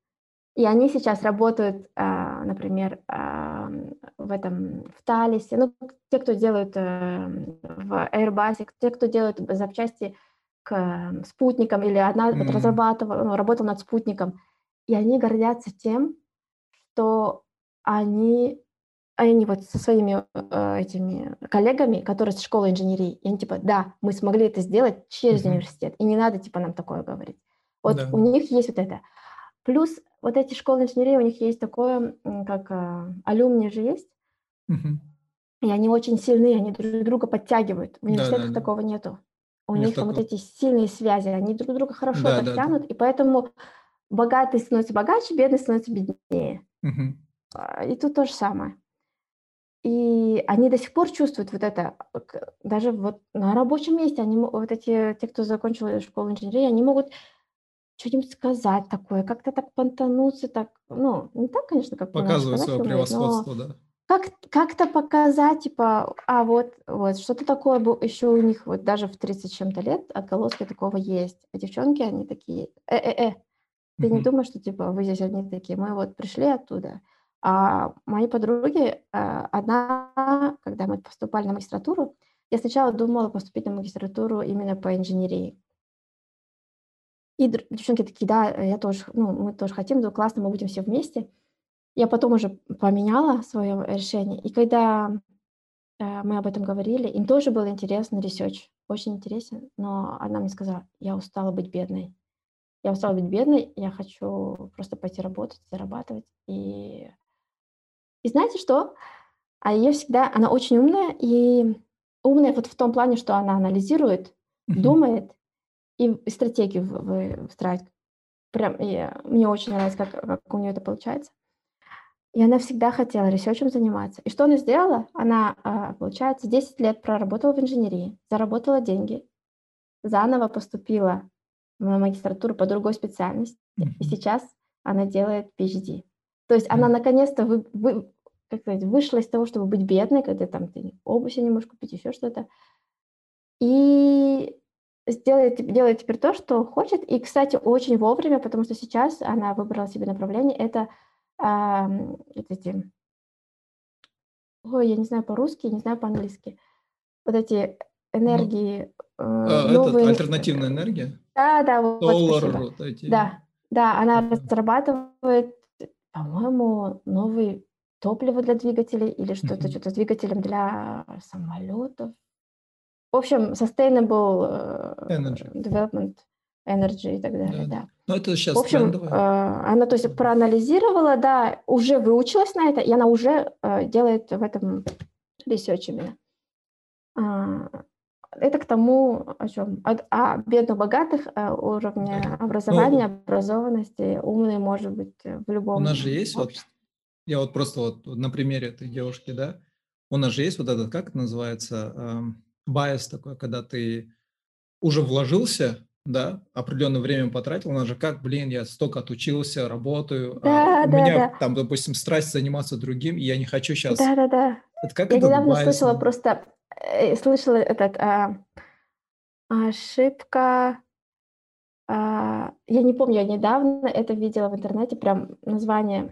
и они сейчас работают, а, например, ам, в этом, в Талисе, ну, те, кто делают эм, в Airbus, те, кто делают запчасти к эм, спутникам, или одна вот М. разрабатывала, ну, работала над спутником, и они гордятся тем, что они, они вот со своими э, этими коллегами, которые с школы инженерии, и они типа, да, мы смогли это сделать через Мгм. университет, и не надо типа нам такое говорить. Вот Да. у них есть вот это. Плюс вот эти школы инженерии, у них есть такое, как а, алюмни же есть, Мгм. и они очень сильные, они друг друга подтягивают. В университетах Да-да-да. такого нету. У них там вот эти сильные связи, они друг друга хорошо Да-да-да. подтянут, и поэтому богатый становится богаче, бедный становится беднее. А, И тут то же самое. И они до сих пор чувствуют вот это, а, даже вот на рабочем месте, они, вот эти, те, кто закончил школу инженерии, они могут что-нибудь сказать такое, как-то так понтануться, так, ну, не так, конечно, как Показывают свое умеют, но превосходство, да. Как, как-то показать, типа, а вот, вот, что-то такое еще у них, вот даже в 30 с чем-то лет отголоски такого есть. А девчонки, они такие, э-э-э, ты не думаешь, что, типа, вы здесь одни такие, мы вот пришли оттуда. А мои подруги, а, одна, когда мы поступали на магистратуру, я сначала думала поступить на магистратуру именно по инженерии. И девчонки такие, да, я тоже, ну, мы тоже хотим, да, классно, мы будем все вместе. Я потом уже поменяла свое решение. И когда э, мы об этом говорили, им тоже был интересен research, очень интересен, но она мне сказала, я устала быть бедной. Я устала быть бедной, я хочу просто пойти работать, зарабатывать. И, и знаете что? А ее всегда, она очень умная, и умная вот в том плане, что она анализирует, думает и, и стратегию выстраивает. Прям и мне очень нравится, как, как у нее это получается. И она всегда хотела ресерчем заниматься. И что она сделала? Она, а, получается, 10 лет проработала в инженерии, заработала деньги, заново поступила на магистратуру по другой специальности, и сейчас она делает PhD. То есть она наконец-то вы, вы- как сказать, вышла из того, чтобы быть бедной, когда там ты обувь не можешь купить, еще что-то, и сделает, делает теперь то, что хочет. И, кстати, очень вовремя, потому что сейчас она выбрала себе направление. Это вот эти... Ой, я не знаю по-русски, не знаю по-английски. Вот эти Ну, энергии, э, а, этот, новые... альтернативная энергия. Да, да, вот, Solar, вот эти. Да, да, она разрабатывает, по-моему, новые топливо для двигателей или что-то, Мгм. что-то с двигателем для самолетов. В общем, sustainable э, Energy. development, energy и так далее, Да, да. Ну, это В сейчас общем, э, трендовое. она, то есть, проанализировала, да, уже выучилась на это, и она уже э, делает в этом research именно. А, Это к тому, о чем? О, о бедно-богатых э, уровня Да. образования, Ну, образованности. Умный может быть э, в у любом нас же есть вот, я вот просто вот на примере этой девушки, да, у нас же есть вот этот, как это называется, эм, bias такой, когда ты уже вложился, да, определенное время потратил, у нас же как, блин, я столько отучился, работаю, а Да, у да, меня да. там, допустим, страсть заниматься другим, и я не хочу сейчас, Да, да, да. это как Я этот недавно bias, слышала просто, э, слышала этот а, ошибка. а, я не помню, я недавно это видела в интернете, прям название.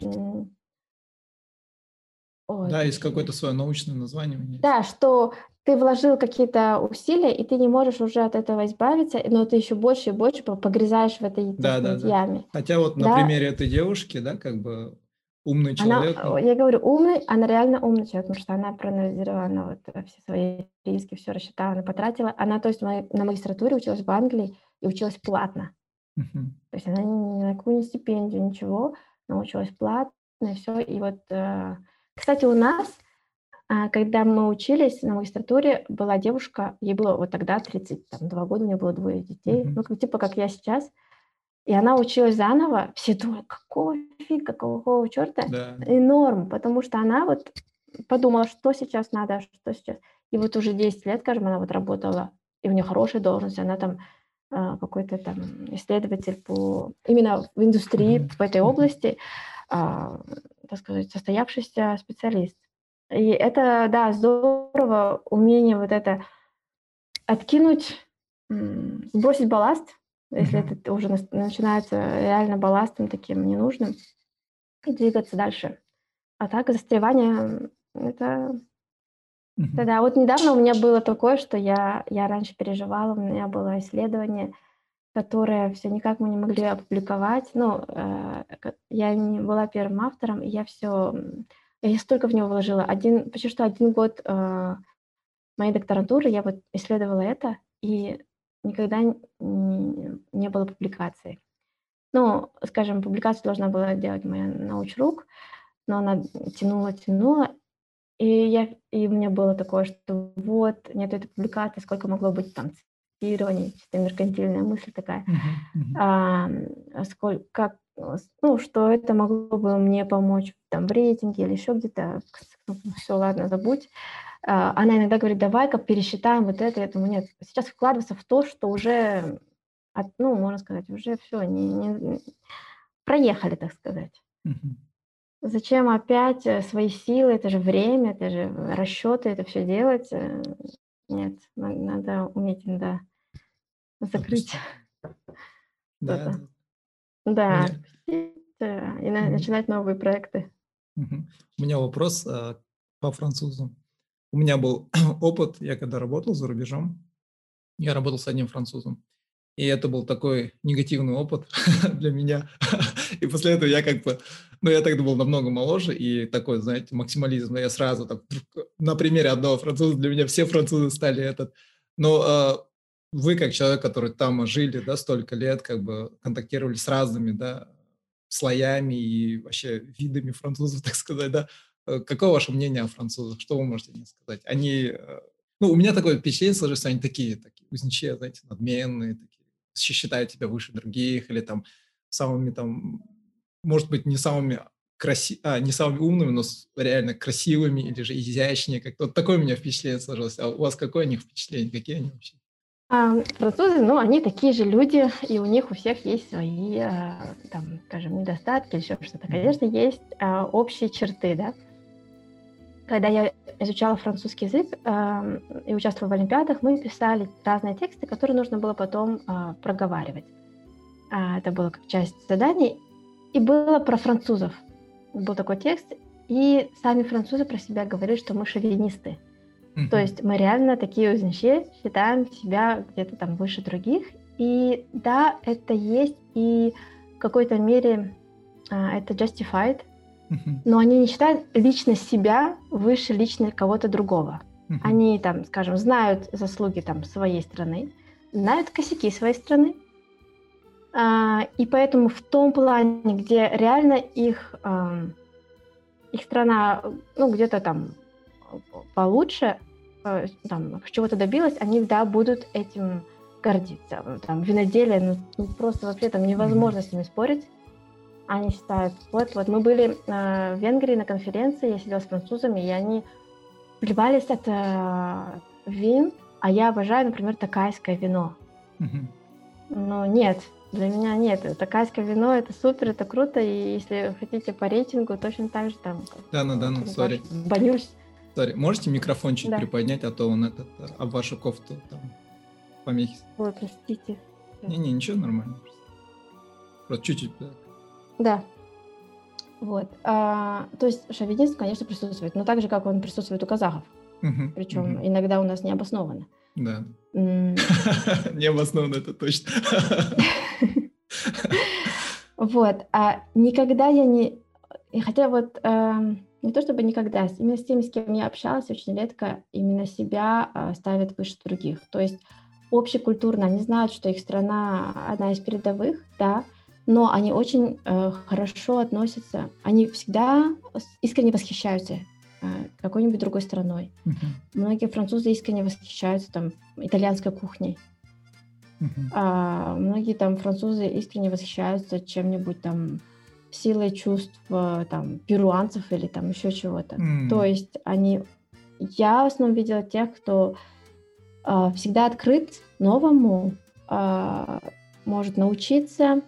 Ой, да, есть какое-то свое научное название. Да, что ты вложил какие-то усилия, и ты не можешь уже от этого избавиться, но ты еще больше и больше по- погрязаешь в этой, Да, да, яме. Хотя вот на Да, примере этой девушки, да, как бы умный она, человек, ну, э, я говорю, умный, она реально умный человек, потому что она проанализировала, она вот э, все свои риски, все рассчитала, она потратила. Она, то есть, на магистратуре училась в Англии и училась платно. мгм. То есть она ни на какую ни стипендию, ничего, она училась платно, и все. И вот, э, кстати, у нас, когда мы учились на магистратуре, была девушка, ей было вот тогда 32 года, у нее было двое детей, ну, Мгм. как, типа как я сейчас, и она училась заново, все думают, какого фига, какого черта, Да, и норм, потому что она вот подумала, что сейчас надо, а что сейчас. И вот уже 10 лет, скажем, она вот работала, и у нее хорошая должность, она там а, какой-то там исследователь по именно в индустрии Мгм. в этой области, а, так сказать, состоявшийся специалист. И это, да, здорово, умение вот это откинуть сбросить балласт, если mm-hmm. это уже начинается реально балластом таким ненужным, и двигаться дальше. А так застревание это Mm-hmm. Да, вот недавно у меня было такое, что я, я раньше переживала, у меня было исследование, которое все никак мы не могли опубликовать. Ну, э, я не была первым автором, и я все, я столько в него вложила. Один, почти что один год э, моей докторантуры я вот исследовала это, и никогда не, не было публикации. Ну, скажем, публикацию должна была делать моя научрук, но она тянула, тянула, и, я, и у меня было такое, что вот, нет этой публикации, сколько могло быть там цитирований, чисто меркантильная мысль такая, uh-huh, uh-huh. А, сколько, как, ну, что это могло бы мне помочь там в рейтинге или еще где-то, все, ладно, забудь. А, она иногда говорит, давай-ка пересчитаем вот это. Я думаю, нет, сейчас вкладываться в то, что уже, от, ну, можно сказать, уже все, не, не, проехали, так сказать. Uh-huh. Зачем опять э, свои силы, это же время, это же расчеты, это все делать? Э, нет, надо уметь иногда закрыть. Да, да. да. и начинать новые проекты. У меня вопрос э, по французам. У меня был *clears throat* опыт, я когда работал за рубежом, я работал с одним французом. И это был такой негативный опыт *laughs* для меня. И после этого я как бы, ну, я тогда был намного моложе, и такой, знаете, максимализм, я сразу так, на примере одного француза, для меня все французы стали этот. Но э, вы, как человек, который там жили, да, столько лет, как бы контактировали с разными, да, слоями и вообще видами французов, *laughs* так сказать, да, э, какое ваше мнение о французах? Что вы можете мне сказать? Они, э, ну, у меня такое впечатление сложилось, что они такие, такие узничие, знаете, надменные, такие, считают тебя выше других, или там самыми там, может быть, не самыми краси... а, не самыми умными, но реально красивыми или же изящнее. Как-то вот такое у меня впечатление сложилось. А у вас какое у них впечатление? Какие они вообще? А, французы, ну, они такие же люди, и у них у всех есть свои, а, там, скажем, недостатки или еще что-то. Конечно, есть а, общие черты, да. Когда я изучала французский язык э, и участвовала в олимпиадах, мы писали разные тексты, которые нужно было потом э, проговаривать. А, это было как часть заданий. И было про французов. Был такой текст. И сами французы про себя говорили, что мы шовинисты. Mm-hmm. То есть мы реально такие узничи, считаем себя где-то там выше других. И да, это есть, и в какой-то мере а, это justified, mm-hmm. но они не считают лично себя выше лично кого-то другого. Mm-hmm. Они там, скажем, знают заслуги там своей страны, знают косяки своей страны, а, и поэтому в том плане, где реально их, их страна, ну, где-то там получше, э, там, чего-то добилась, они, да, будут этим гордиться. Там, виноделие, ну, ну просто вообще там невозможно с ними спорить. Они считают, вот, вот, мы были э, в Венгрии на конференции, я сидела с французами, и они плевались от э, вин, а я обожаю, например, такайское вино. Mm-hmm. Но нет, для меня нет. Такайское вино это супер, это круто. И если хотите по рейтингу, точно так же там. Да, ну да, ну, сори. Боюсь. Сори, можете микрофон чуть да. приподнять, а то он этот, об вашу кофту там помехи. Ой, простите. Не-не, ничего, нормально. Просто чуть-чуть. Да. Вот. А, то есть шовинизм, конечно, присутствует, но так же, как он присутствует у казахов. Угу, Причем угу. иногда у нас необоснованно. Да. *laughs* Необоснованно это точно. *laughs* Вот. А никогда я не... Хотя вот эм, не то чтобы никогда, именно с теми, с кем я общалась, очень редко именно себя э, ставят выше других. То есть общекультурно они знают, что их страна одна из передовых, да, но они очень э, хорошо относятся, они всегда искренне восхищаются Э, какой-нибудь другой страной. Uh-huh. Многие французы искренне восхищаются там итальянской кухней. Uh-huh. А многие там французы искренне восхищаются чем-нибудь там силой чувств там перуанцев или там еще чего-то. Mm. То есть они, я в основном видела тех, кто э, всегда открыт новому, э, может научиться,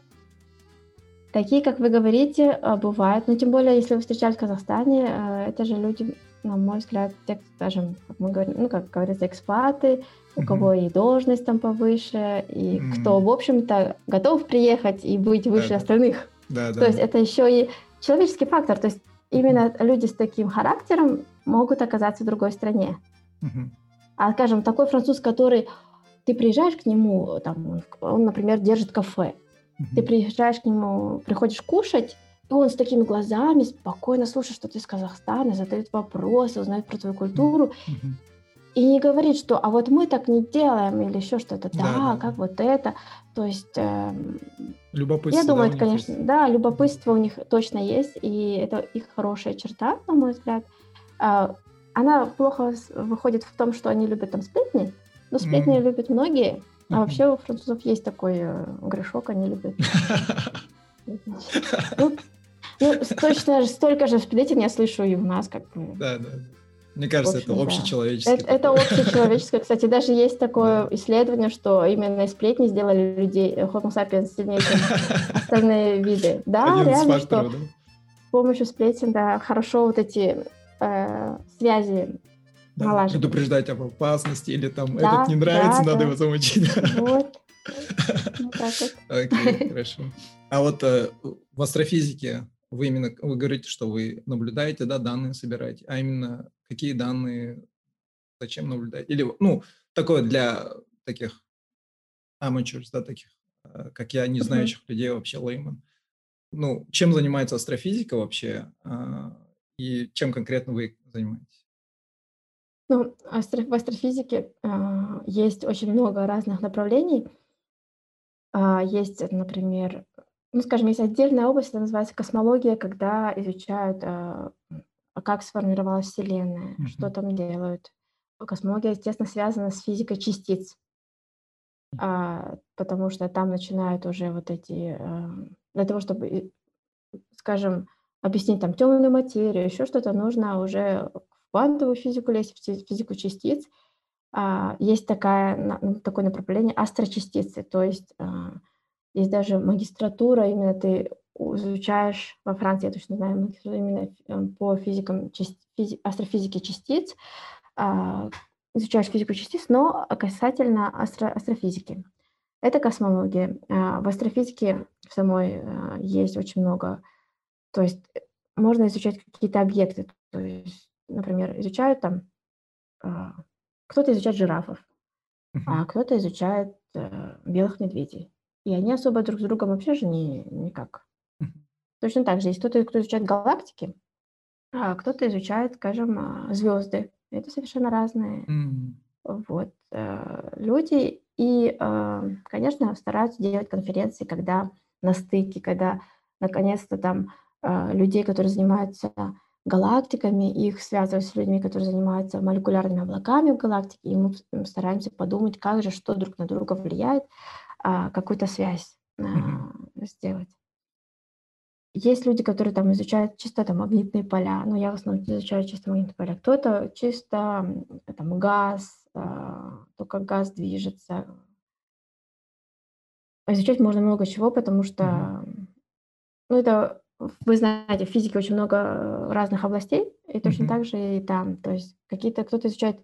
Такие, как вы говорите, э, бывают, но тем более, если вы встречались в Казахстане, э, это же люди на мой взгляд, те, скажем, как мы говорим, ну, как говорится, экспаты, у кого и должность там повыше, и mm-hmm. кто, в общем-то, готов приехать и быть выше да, остальных. Да, да. То есть это еще и человеческий фактор. То есть именно люди с таким характером могут оказаться в другой стране. Mm-hmm. А, скажем, такой француз, который ты приезжаешь к нему, там, он, например, держит кафе, mm-hmm. ты приезжаешь к нему, приходишь кушать, и он с такими глазами спокойно слушает, что ты из Казахстана, задает вопросы, узнает про твою культуру. Mm-hmm. И не говорит, что а вот мы так не делаем или еще что-то. Да, да, да. как вот это. То есть... Э, любопытство. Я думаю, да, это, конечно, есть. да, любопытство у них точно есть, и это их хорошая черта, на мой взгляд. Э, она плохо выходит в том, что они любят там сплетни, но сплетни mm. любят многие, а вообще у французов есть такой э, грешок, они любят. *laughs* Ну, ну, точно столько же сплетен я слышу и у нас, как бы. Да, да. Мне кажется, общем, это общечеловеческое. Это, это общечеловеческое. Кстати, даже есть такое исследование, что именно сплетни сделали людей э, Homo sapiens сильнее, чем *laughs* остальные виды. Да, Один реально, факторов, что да? с помощью сплетен, да, хорошо вот эти э, связи да, налаживать. Предупреждать об опасности или там да, этот не нравится, да, надо да. его замучить. Вот. *laughs* Окей, хорошо. А вот э, в астрофизике вы именно, вы говорите, что вы наблюдаете, да, данные собираете, а именно какие данные, зачем наблюдаете? Или, ну, такое для таких amateurs, да, таких, э, как я, не знающих mm-hmm. людей вообще, лейман. Ну, чем занимается астрофизика вообще, а, и чем конкретно вы занимаетесь? Ну, в астрофизике а, есть очень много разных направлений. А, есть, например, ну, скажем, есть отдельная область, это называется космология, когда изучают, а, а как сформировалась Вселенная, mm-hmm. что там делают. Космология, естественно, связана с физикой частиц, а, потому что там начинают уже вот эти, а, для того, чтобы, скажем, объяснить там темную материю, еще что-то, нужно уже в квантовую физику лезть, в физику частиц. Есть такая, такое направление астрочастицы, то есть а, есть даже магистратура, именно ты изучаешь во Франции, я точно знаю, магистратура именно э, по физикам, физи, астрофизике частиц, а, изучаешь физику частиц, но касательно астро, астрофизики. Это космология. А, в астрофизике в самой а, есть очень много, то есть э, можно изучать какие-то объекты, то есть, например, изучают там, кто-то изучает жирафов, а кто-то изучает э, белых медведей. И они особо друг с другом вообще же не, никак. Точно так же есть кто-то, кто изучает галактики, а кто-то изучает, скажем, а, звезды. Это совершенно разные вот, э, люди. И, э, конечно, стараются делать конференции, когда на стыке, когда наконец-то там э, людей, которые занимаются галактиками, их связывают с людьми, которые занимаются молекулярными облаками в галактике, и мы стараемся подумать, как же, что друг на друга влияет, а, какую-то связь mm-hmm. сделать. Есть люди, которые там изучают чисто там магнитные поля, но я в основном изучаю чисто магнитные поля. Кто-то чисто там газ, а, то, как газ движется. Изучать можно много чего, потому что, mm-hmm. ну, это, вы знаете, в физике очень много разных областей, и точно mm-hmm. так же и там. То есть какие-то, кто-то изучает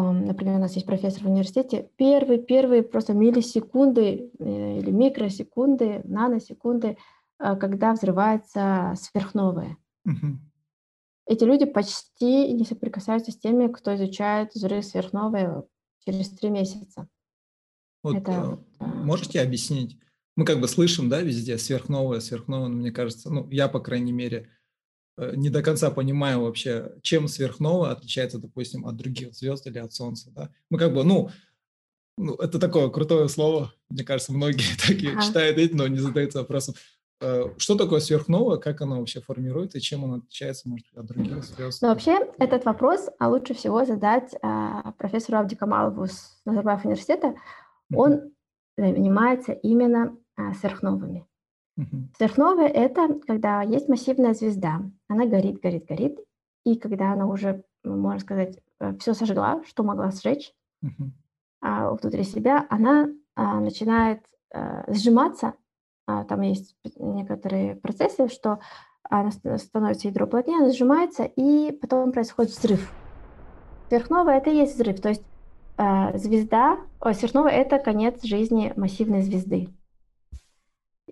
например, у нас есть профессор в университете, первые, первые просто миллисекунды э, или микросекунды, наносекунды, э, когда взрывается сверхновая. Угу. Эти люди почти не соприкасаются с теми, кто изучает взрыв сверхновой через три месяца. Вот, Это, э, можете объяснить? Мы как бы слышим, да, везде сверхновая, сверхновая, но мне кажется, ну, я, по крайней мере, не до конца понимаю вообще, чем сверхновая отличается, допустим, от других звезд или от Солнца. Да? Мы как бы, ну, ну, это такое крутое слово, мне кажется, многие *laughs* такие ага. читают эти, но не задаются вопросом, э, что такое сверхновая, как она вообще формируется и чем она отличается, может, от других звезд? Ну, вообще, этот вопрос а лучше всего задать а, профессору Абдикамалову с Назарбаев университета. Он занимается именно а, сверхновыми. Угу. Сверхновая – это когда есть массивная звезда, она горит, горит, горит, и когда она уже, ну, можно сказать, э, все сожгла, что могла сжечь угу. а, внутри себя, она а, начинает а, сжиматься. А, там есть некоторые процессы, что она становится ядро плотнее, она сжимается, и потом происходит взрыв. Сверхновая – это и есть взрыв. То есть э, звезда, о, сверхновая – это конец жизни массивной звезды.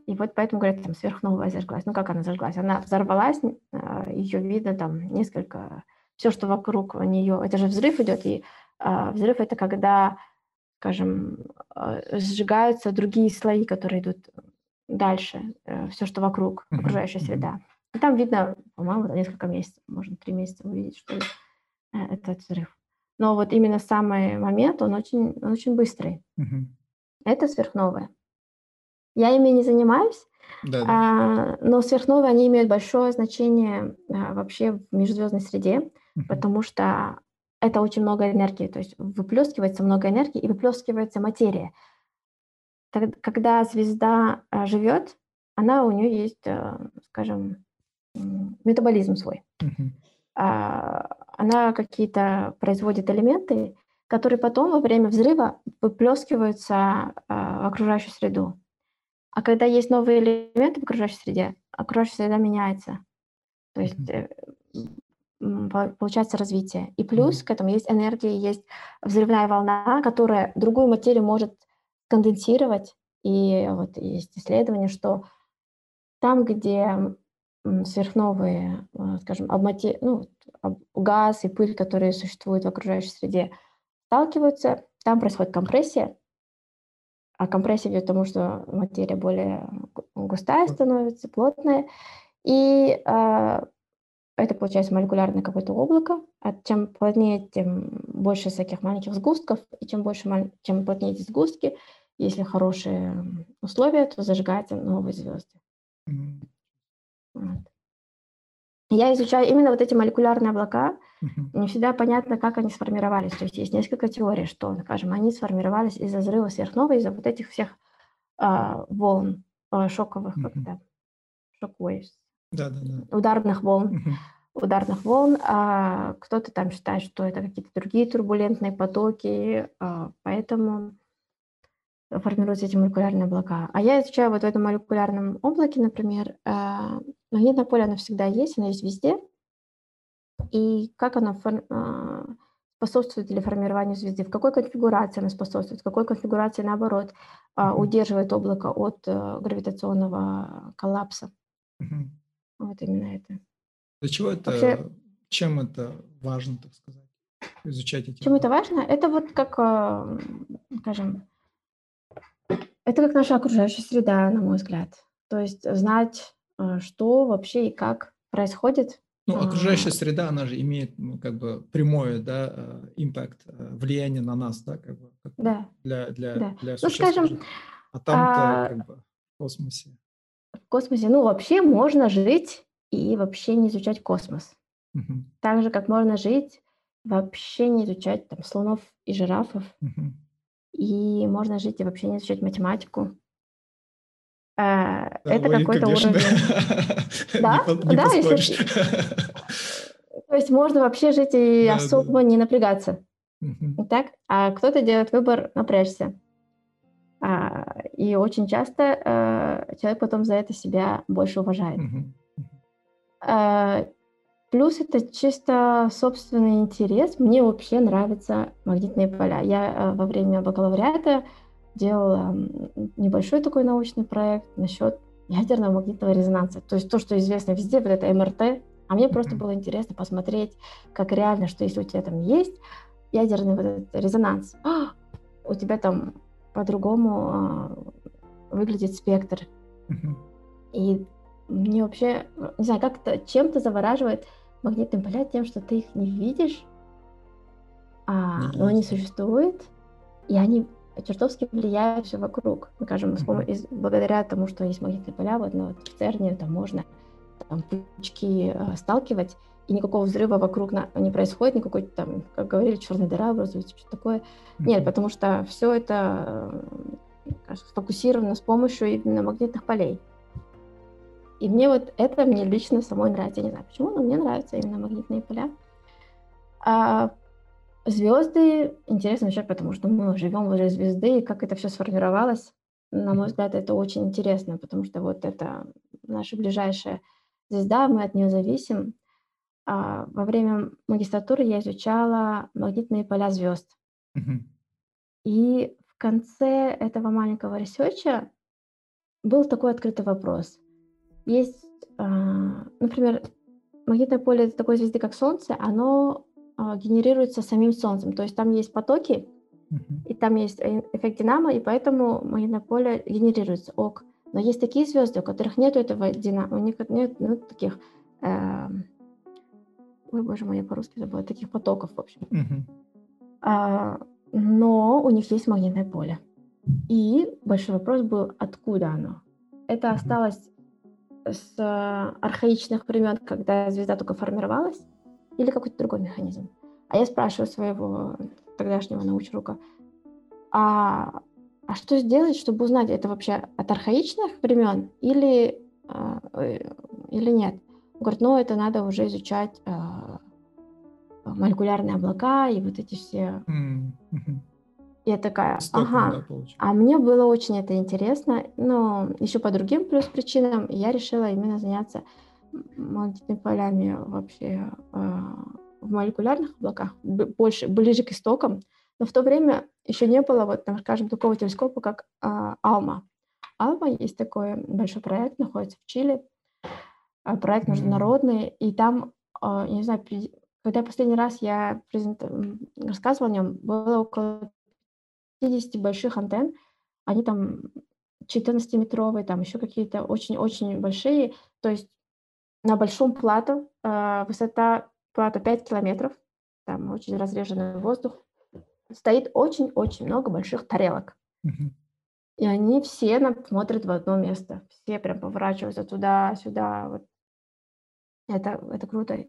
И вот поэтому говорят, там сверхновая зажглась. Ну, как она зажглась? Она взорвалась, э, ее видно там несколько, все, что вокруг нее. Это же взрыв идет, и э, взрыв – это когда, скажем, э, сжигаются другие слои, которые идут дальше, э, все, что вокруг, окружающая среда. И там видно, по-моему, несколько месяцев, можно три месяца увидеть, что э, это взрыв. Но вот именно самый момент, он очень, он очень быстрый. Это сверхновая. Я ими не занимаюсь, Да, да. но сверхновые, они имеют большое значение а, вообще в межзвездной среде, Мгм. потому что это очень много энергии, то есть выплескивается много энергии и выплескивается материя. Когда звезда а, живет, она у нее есть, а, скажем, метаболизм свой. А, Она какие-то производит элементы, которые потом во время взрыва выплескиваются в окружающую среду. А когда есть новые элементы в окружающей среде, окружающая среда меняется. То есть э, получается развитие. И плюс к этому есть энергия, есть взрывная волна, которая другую материю может конденсировать. И вот есть исследование, что там, где сверхновые, э, скажем, обмате- ну, газ и пыль, которые существуют в окружающей среде, сталкиваются, там происходит компрессия, а компрессия ведет к тому, что материя более гу- густая становится, плотная, и а, это получается молекулярное какое-то облако. А чем плотнее, тем больше всяких маленьких сгустков, и чем больше, чем плотнее эти сгустки, если хорошие условия, то зажигаются новые звезды. Мгм. Вот. Я изучаю именно вот эти молекулярные облака. Не всегда понятно, как они сформировались. То есть есть несколько теорий, что, скажем, они сформировались из-за взрыва сверхновой, из-за вот этих всех а, волн а, шоковых, как Мгм. это, shock waves, Да, да, да. ударных волн, Мгм. ударных волн. А кто-то там считает, что это какие-то другие турбулентные потоки, а, поэтому формируются эти молекулярные облака. А я изучаю вот в этом молекулярном облаке, например, магнитное поле, оно всегда есть, оно есть везде, и как фор- а, способствует или формированию звезды, в какой конфигурации оно способствует, в какой конфигурации, наоборот, а, удерживает облако от э, гравитационного коллапса. Мгм. Вот именно это. Для чего это, Вообще- чем это важно, так сказать, изучать эти Почему это важно? Это вот как, а, скажем, это как наша окружающая среда, на мой взгляд. То есть знать, что вообще и как происходит. Ну, окружающая среда, она же имеет, ну, как бы прямое, да, э, импакт, э, влияние на нас, да, как бы, как Да, для, для, да. для Ну, скажем, жизни. А там-то а, как бы в космосе. в космосе, ну, вообще можно жить и вообще не изучать космос. Мгм. Так же, как можно жить, вообще не изучать там слонов и жирафов. Мгм. И можно жить и вообще не изучать математику. А, Да, Это какой-то уровень. *laughs* Не Да, не да, если. *laughs* То есть можно вообще жить и Да, да. особо не напрягаться. Так? А кто-то делает выбор напрячься. А, И очень часто э, человек потом за это себя больше уважает. А, Плюс это чисто собственный интерес. Мне вообще нравятся магнитные поля. Я э, во время бакалавриата делала небольшой такой научный проект насчет ядерного магнитного резонанса. То есть то, что известно везде, вот это МРТ. А мне просто было интересно посмотреть, как реально, что если у тебя там есть ядерный вот этот резонанс, а, *gasps* у тебя там по-другому а, выглядит спектр. И мне вообще, не знаю, как-то чем-то завораживает магнитные поля тем, что ты их не видишь, а, но они существуют, и они чертовски влияют все вокруг. Ну, Скажем, из- благодаря тому, что есть магнитные поля, вот, ну, вот в ЦЕРНе там можно там, пучки э, сталкивать, и никакого взрыва вокруг на- не происходит, никакой там, как говорили, черная дыра образуется, что-то такое. Нет, Мгм. потому что все это э, сфокусировано с помощью именно магнитных полей. И мне вот это мне лично самой нравится. Я не знаю почему, но мне нравятся именно магнитные поля. А звезды интересно вообще, потому что мы живем возле звезды, и как это все сформировалось. На мой взгляд, это очень интересно, потому что вот это наше ближайшее звезда, мы от нее зависим. А, во время магистратуры я изучала магнитные поля звезд. И в конце этого маленького research а был такой открытый вопрос. Есть, а, например, магнитное поле такой звезды, как Солнце, оно генерируется самим Солнцем. То есть там есть потоки, и там есть э- эффект динамо, и поэтому магнитное поле генерируется. Ок. Но есть такие звезды, у которых нет этого динамо, у них нет ну, таких... эм, Ой, боже мой, я по-русски забыла, таких потоков, в общем. Мгм. А, но у них есть магнитное поле. И большой вопрос был, откуда оно? Это Мгм. осталось с э, архаичных времен, когда звезда только формировалась, или какой-то другой механизм? А я спрашиваю своего тогдашнего научрука, а, а что сделать, чтобы узнать, это вообще от архаичных времен или, а, э, или нет? Он говорит, ну это надо уже изучать а, молекулярные облака и вот эти все. Мгм. Я такая, ага. А мне было очень это интересно, но еще по другим плюс причинам я решила именно заняться магнитными полями вообще а, в молекулярных облаках, больше, ближе к истокам. Но в то время еще не было, вот, там, скажем, такого телескопа, как а, Алма. Алма есть такой большой проект, находится в Чили, а, проект международный, и там, а, я не знаю, когда последний раз я презент- рассказывала о нем, было около 50 больших антенн, они там 14-метровые, там еще какие-то очень-очень большие, то есть на большом плато, а, высота плато 5 километров, там очень разреженный воздух, стоит очень-очень много больших тарелок. И они все на- смотрят в одно место. Все прям поворачиваются туда-сюда. Вот. Это, это круто.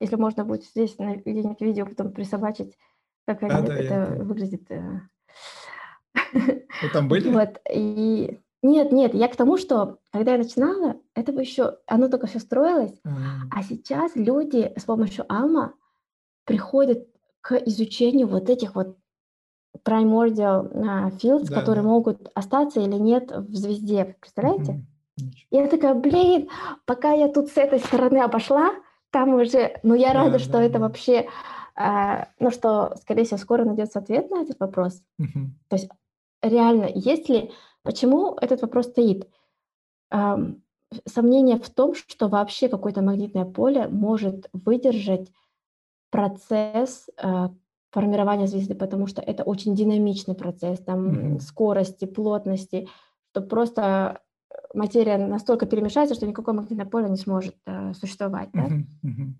Если можно будет здесь на где-нибудь видео потом присобачить, как они, Да-да, я это это- выглядит. э. Вы там были? *laughs* Вот. И нет, нет, я к тому, что когда я начинала, это бы еще, оно только все строилось, А, а сейчас люди с помощью Алма приходят к изучению вот этих вот primordial а, fields, Да, которые да. могут остаться или нет в звезде. Представляете? И я такая, блин, пока я тут с этой стороны обошла, там уже, ну я Да, рада, что да, это да. вообще, а, ну что, скорее всего, скоро найдется ответ на этот вопрос. Мгм. Реально, если, почему этот вопрос стоит? Сомнение в том, что вообще какое-то магнитное поле может выдержать процесс а, формирования звезды, потому что это очень динамичный процесс, там Мгм. скорости, плотности, что просто материя настолько перемешается, что никакое магнитное поле не сможет э, существовать. да. Мгм. Мгм.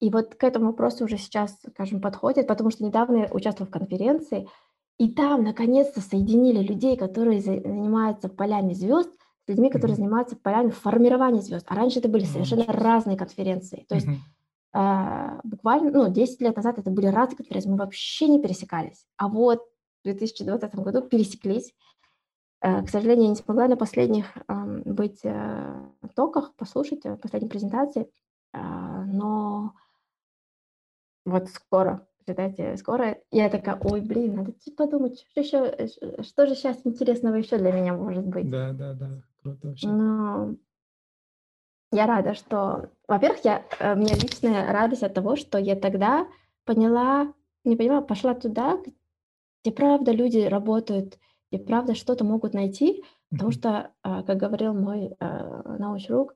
И вот к этому вопросу уже сейчас, скажем, подходит, потому что недавно я участвовала в конференции, и там наконец-то соединили людей, которые за- занимаются полями звезд, с людьми, которые Мгм. занимаются полями формирования звезд. А раньше это были совершенно себе. разные конференции. То есть Мгм. а, буквально, ну, 10 лет назад это были разные конференции, мы вообще не пересекались. А вот в 2020 году пересеклись. Э, К сожалению, я не смогла на последних ам, быть э, токах, послушать э, последние презентации, а, но вот скоро, представляете, скоро я такая, ой, блин, надо подумать, что еще, э, что же сейчас интересного еще для меня может быть. Да, да, да. Круто вообще. Но я рада, что, во-первых, я, э, у меня личная радость от того, что я тогда поняла, не поняла, пошла туда, где правда люди работают, где правда что-то могут найти, потому что, а, как говорил мой э, научрук,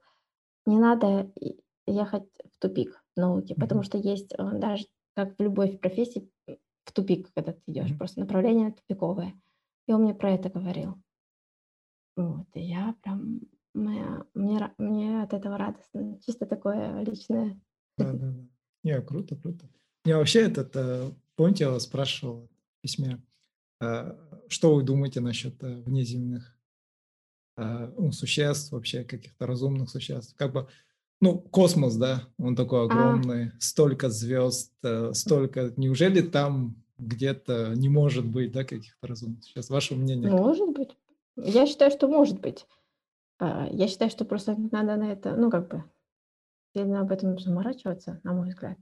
не надо ехать в тупик в науке, потому что есть э, даже, как в любой профессии, в тупик, когда ты идешь, Мгм. просто направление тупиковое. И он мне про это говорил. Вот, и я прям, мне, мне, мне от этого радостно, чисто такое личное. Да, да, да. Не, круто, круто. Я вообще этот, э, помните, я вас спрашивал в письме, э, что вы думаете насчет э, внеземных ну, существ, вообще каких-то разумных существ? Как бы, ну, космос, да, он такой А. огромный, столько звезд, э, столько. Неужели там где-то не может быть, да, каких-то разумных существ? Ваше мнение? Может быть. Я считаю, что может быть. А, Я считаю, что просто надо на это, ну, как бы, сильно об этом заморачиваться, на мой взгляд.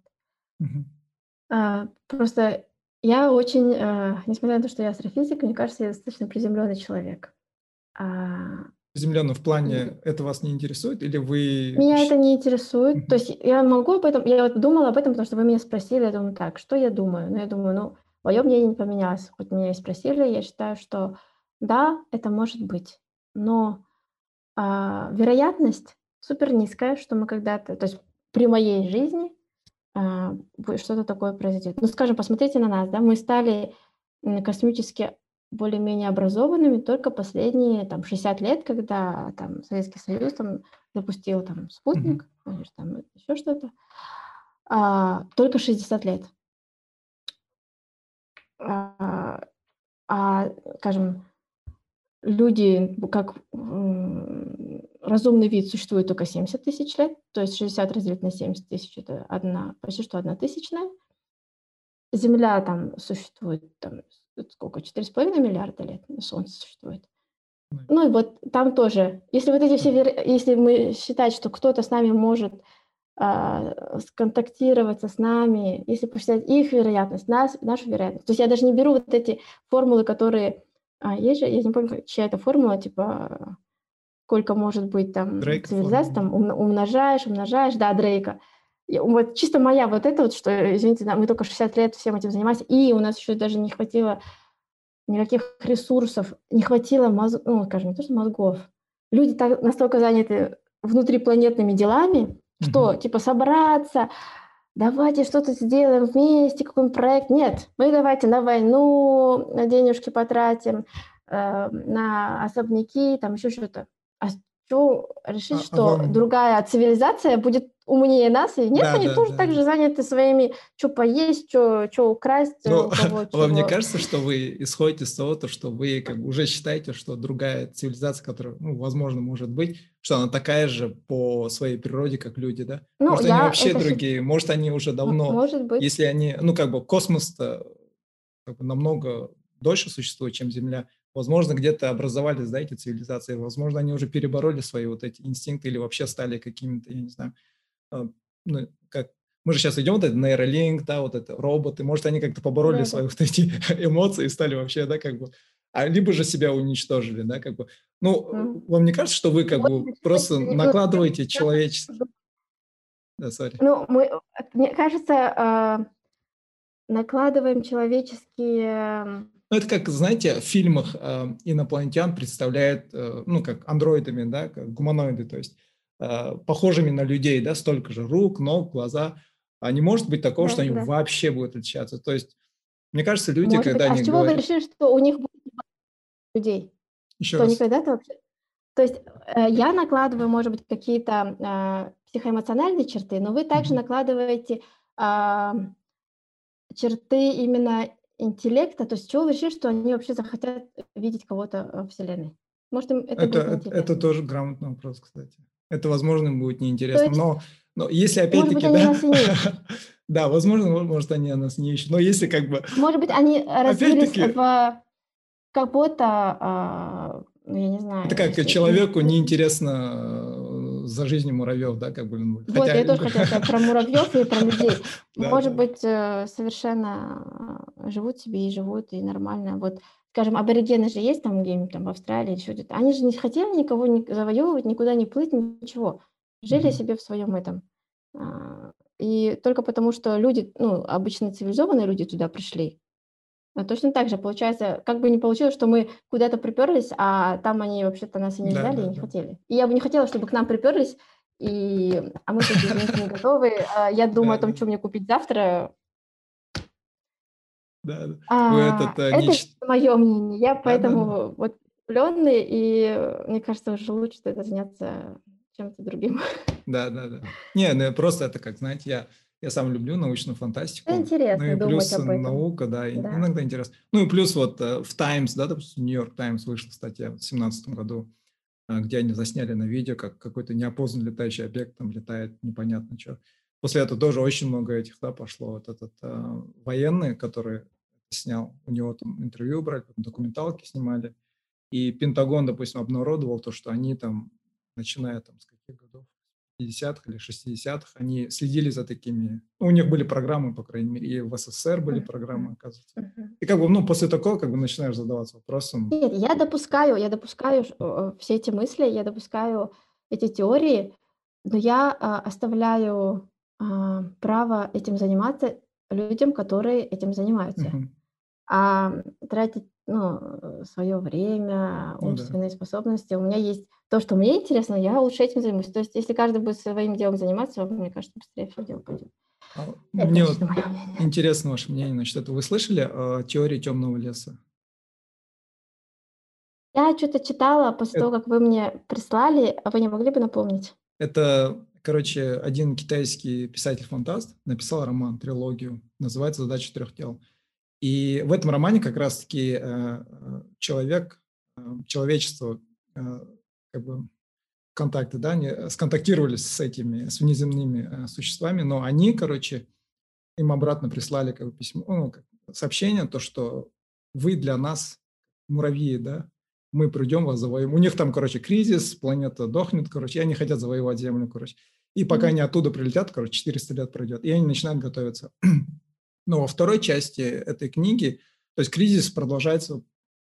А, Просто я очень, а, несмотря на то, что я астрофизик, мне кажется, я достаточно приземленный человек. А, Земля, но в плане это вас не интересует или вы... Меня это не интересует. То есть я могу об этом, я вот думала об этом, потому что вы меня спросили, я думаю, так, что я думаю? Ну, я думаю, ну, мое мнение не поменялось. Хоть меня и спросили, я считаю, что да, это может быть, но а, вероятность супер низкая, что мы когда-то, то есть при моей жизни а, что-то такое произойдет. Ну, скажем, посмотрите на нас, да, мы стали космически более-менее образованными только последние там 60 лет, когда там Советский Союз там запустил там спутник, mm-hmm. там еще что-то, а, только 60 лет. А, а, скажем, люди, как разумный вид, существует только 70 тысяч лет, то есть 60 разделить на 70 тысяч – это одна, почти что одна тысячная. Земля там существует там, сколько, 4,5 миллиарда лет, Солнце существует. Ну и вот там тоже, если вот эти все, если мы считать, что кто-то с нами может а, сконтактироваться с нами, если посчитать их вероятность, нас, нашу вероятность. То есть я даже не беру вот эти формулы, которые а, есть же, я не помню, чья это формула, типа сколько может быть там Дрейк цивилизаций, там умножаешь, умножаешь, да, Дрейка. Вот чисто моя вот это вот, что, извините, да, мы только 60 лет всем этим занимаемся, и у нас еще даже не хватило никаких ресурсов, не хватило мозгов, ну, скажем, не то, что мозгов. Люди так настолько заняты внутрипланетными делами, что, mm-hmm. типа, собраться, давайте что-то сделаем вместе, какой-нибудь проект. Нет, мы давайте на войну на денежки потратим, э, на особняки, там еще что-то. Что решить, а, что вам... другая цивилизация будет умнее нас, и нет, да, они да, тоже да. так же заняты своими, что поесть, что, что украсть. Но, кого, *laughs* вам не кажется, что вы исходите с того, что вы как бы уже считаете, что другая цивилизация, которая, ну, возможно, может быть, что она такая же по своей природе, как люди, да? Ну, может, они вообще другие, ш... может, они уже давно, может быть. если они, ну, как бы космос-то как бы намного дольше существует, чем Земля, Возможно, где-то образовались, да, эти цивилизации. Возможно, они уже перебороли свои вот эти инстинкты или вообще стали какими-то, я не знаю, а, ну, как мы же сейчас идем, вот этот нейролинк, да, вот это роботы, может, они как-то побороли да, свои вот эти *laughs* эмоции и стали вообще, да, как бы, а либо же себя уничтожили, да, как бы. Ну, mm. вам не кажется, что вы как вот, бы просто накладываете человечество? Да, сори. Ну, мы, мне кажется, э, накладываем человеческие ну, это как, знаете, в фильмах э, инопланетян представляют, э, ну, как андроидами, да, как гуманоиды, то есть э, похожими на людей, да, столько же рук, ног, глаза. А не может быть такого, да, что они да. вообще будут отличаться. То есть, мне кажется, люди, может когда быть. А они с чего говорят... вы решили, что у них будет людей? Еще что раз. они когда-то вообще... То есть э, я накладываю, может быть, какие-то э, психоэмоциональные черты, но вы также mm-hmm. накладываете э, черты именно интеллекта, то есть чего вы решили, что они вообще захотят видеть кого-то в Вселенной? Может, им это, это, будет это, это тоже грамотный вопрос, кстати. Это, возможно, будет неинтересно, есть, но, но если опять-таки... Да, *laughs* да, возможно, может, они нас не ищут, но если как бы... Может быть, они развились в какой-то, а, ну, я не знаю... Это как человеку неинтересно за жизнью муравьев, да, как бы. Ну, вот, хотя... я тоже хотела сказать про муравьев и про людей. *laughs* Может быть, э, совершенно э, живут себе и живут, и нормально. Вот, скажем, аборигены же есть там где-нибудь там в Австралии, еще где-то. Они же не хотели никого не завоевывать, никуда не плыть, ничего. Жили mm-hmm. себе в своем этом. А, и только потому, что люди, ну, обычно цивилизованные люди туда пришли, точно так же получается, как бы не получилось, что мы куда-то приперлись, а там они вообще-то нас и не ждали, да, и не да. хотели. И я бы не хотела, чтобы к нам приперлись, и, а мы тут, извините, не готовы. А я думаю да, о том, что мне купить завтра. Да, а, этот, а, это нечто... мое мнение. Я да, поэтому да, да. вот влюбленный, и мне кажется, уже лучше это заняться чем-то другим. Да, да, да. Не, ну просто это как, знаете, я я сам люблю научную фантастику. Это интересно ну и плюс об этом. наука, да, да, иногда интересно. Ну и плюс вот э, в Times, да, допустим, Нью-Йорк Таймс вышла статья в 2017 году, э, где они засняли на видео, как какой-то неопознанный летающий объект там летает непонятно что. После этого тоже очень много этих, да, пошло. Вот этот э, военный, который снял, у него там интервью брали, документалки снимали. И Пентагон, допустим, обнародовал то, что они там, начиная там с каких годов, 50-х или 60-х, они следили за такими... Ну, у них были программы, по крайней мере, и в СССР были программы, оказывается. И как бы, ну, после такого как бы начинаешь задаваться вопросом. Нет, я допускаю, я допускаю все эти мысли, я допускаю эти теории, но я а, оставляю а, право этим заниматься людям, которые этим занимаются. Uh-huh. А тратить ну, свое время, ну, умственные да. способности. У меня есть то, что мне интересно, я лучше этим займусь. То есть, если каждый будет своим делом заниматься, мне кажется, быстрее все дело пойдет. А, мне вот интересно ваше мнение насчет этого. Вы слышали о теории темного леса? Я что-то читала после это... того, как вы мне прислали, а вы не могли бы напомнить? Это, короче, один китайский писатель-фантаст написал роман, трилогию, называется «Задача трех тел». И в этом романе как раз-таки э, человек, э, человечество, э, как бы контакты, да, они сконтактировались с этими, с внеземными существами, но они, короче, им обратно прислали как бы письмо, ну, сообщение, то, что вы для нас муравьи, да, мы придем вас завоюем. У них там, короче, кризис, планета дохнет, короче, и они хотят завоевать Землю, короче. И пока mm-hmm. они оттуда прилетят, короче, 400 лет пройдет, и они начинают готовиться. Но во второй части этой книги, то есть кризис продолжается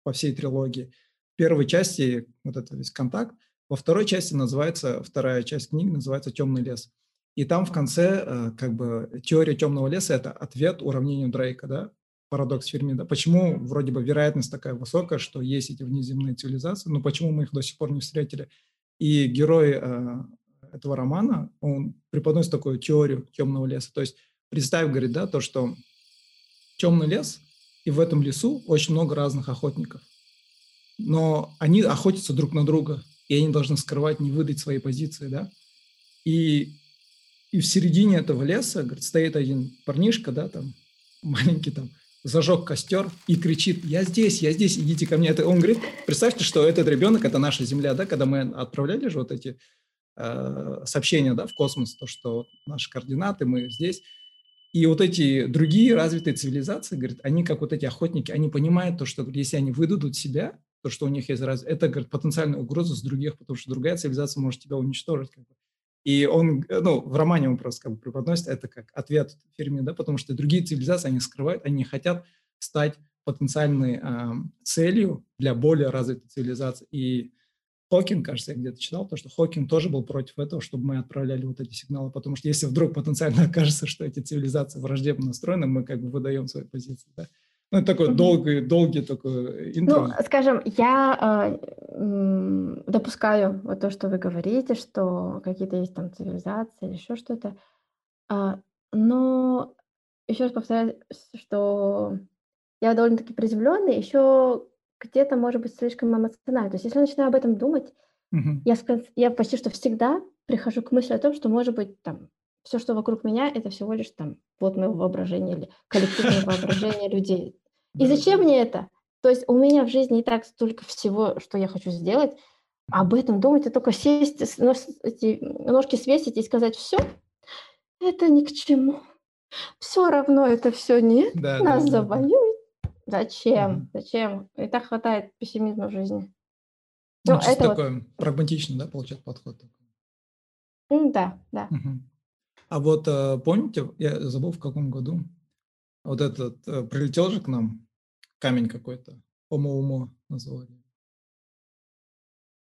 по всей трилогии. В первой части вот это весь контакт, во второй части называется, вторая часть книги называется «Темный лес». И там в конце э, как бы теория темного леса – это ответ уравнению Дрейка, да, парадокс Фермида. Почему вроде бы вероятность такая высокая, что есть эти внеземные цивилизации, но почему мы их до сих пор не встретили? И герой э, этого романа, он преподносит такую теорию темного леса. То есть представь, говорит, да, то, что темный лес, и в этом лесу очень много разных охотников. Но они охотятся друг на друга, и они должны скрывать, не выдать свои позиции, да. И, и в середине этого леса, говорит, стоит один парнишка, да, там, маленький там, зажег костер и кричит, я здесь, я здесь, идите ко мне. Это, он говорит, представьте, что этот ребенок, это наша Земля, да, когда мы отправляли же вот эти э, сообщения, да, в космос, то, что наши координаты, мы здесь. И вот эти другие развитые цивилизации, говорит, они как вот эти охотники, они понимают то, что если они выдадут себя, то, что у них есть раз, это, говорит, потенциальная угроза с других, потому что другая цивилизация может тебя уничтожить. Как бы. И он, ну, в романе он просто как бы преподносит это как ответ Ферми, да, потому что другие цивилизации, они скрывают, они хотят стать потенциальной э, целью для более развитой цивилизации. И Хокинг, кажется, я где-то читал, то, что Хокинг тоже был против этого, чтобы мы отправляли вот эти сигналы, потому что если вдруг потенциально *laughs* окажется, что эти цивилизации враждебно настроены, мы как бы выдаем свои позиции. Да? Ну, это такой mm-hmm. долгий, долгий такой интро. Ну, скажем, я э, допускаю вот то, что вы говорите, что какие-то есть там цивилизации или еще что-то, э, но еще раз повторяю, что я довольно-таки приземленный, еще где-то, может быть, слишком эмоционально. То есть если я начинаю об этом думать, uh-huh. я, я почти что всегда прихожу к мысли о том, что, может быть, там, все, что вокруг меня, это всего лишь там плод моего воображения или коллективное *laughs* воображение людей. И зачем мне это? То есть у меня в жизни и так столько всего, что я хочу сделать, а об этом думать, это только сесть, эти ножки свесить и сказать, все, это ни к чему. Все равно это все нет, да, нас да, завоюют. Зачем? Угу. Зачем? И так хватает пессимизма в жизни. Ну, ну это такой вот... прагматичный, да, получается, подход? Да, да. Угу. А вот э, помните, я забыл в каком году, вот этот, э, прилетел же к нам камень какой-то, Омо-Умо называли.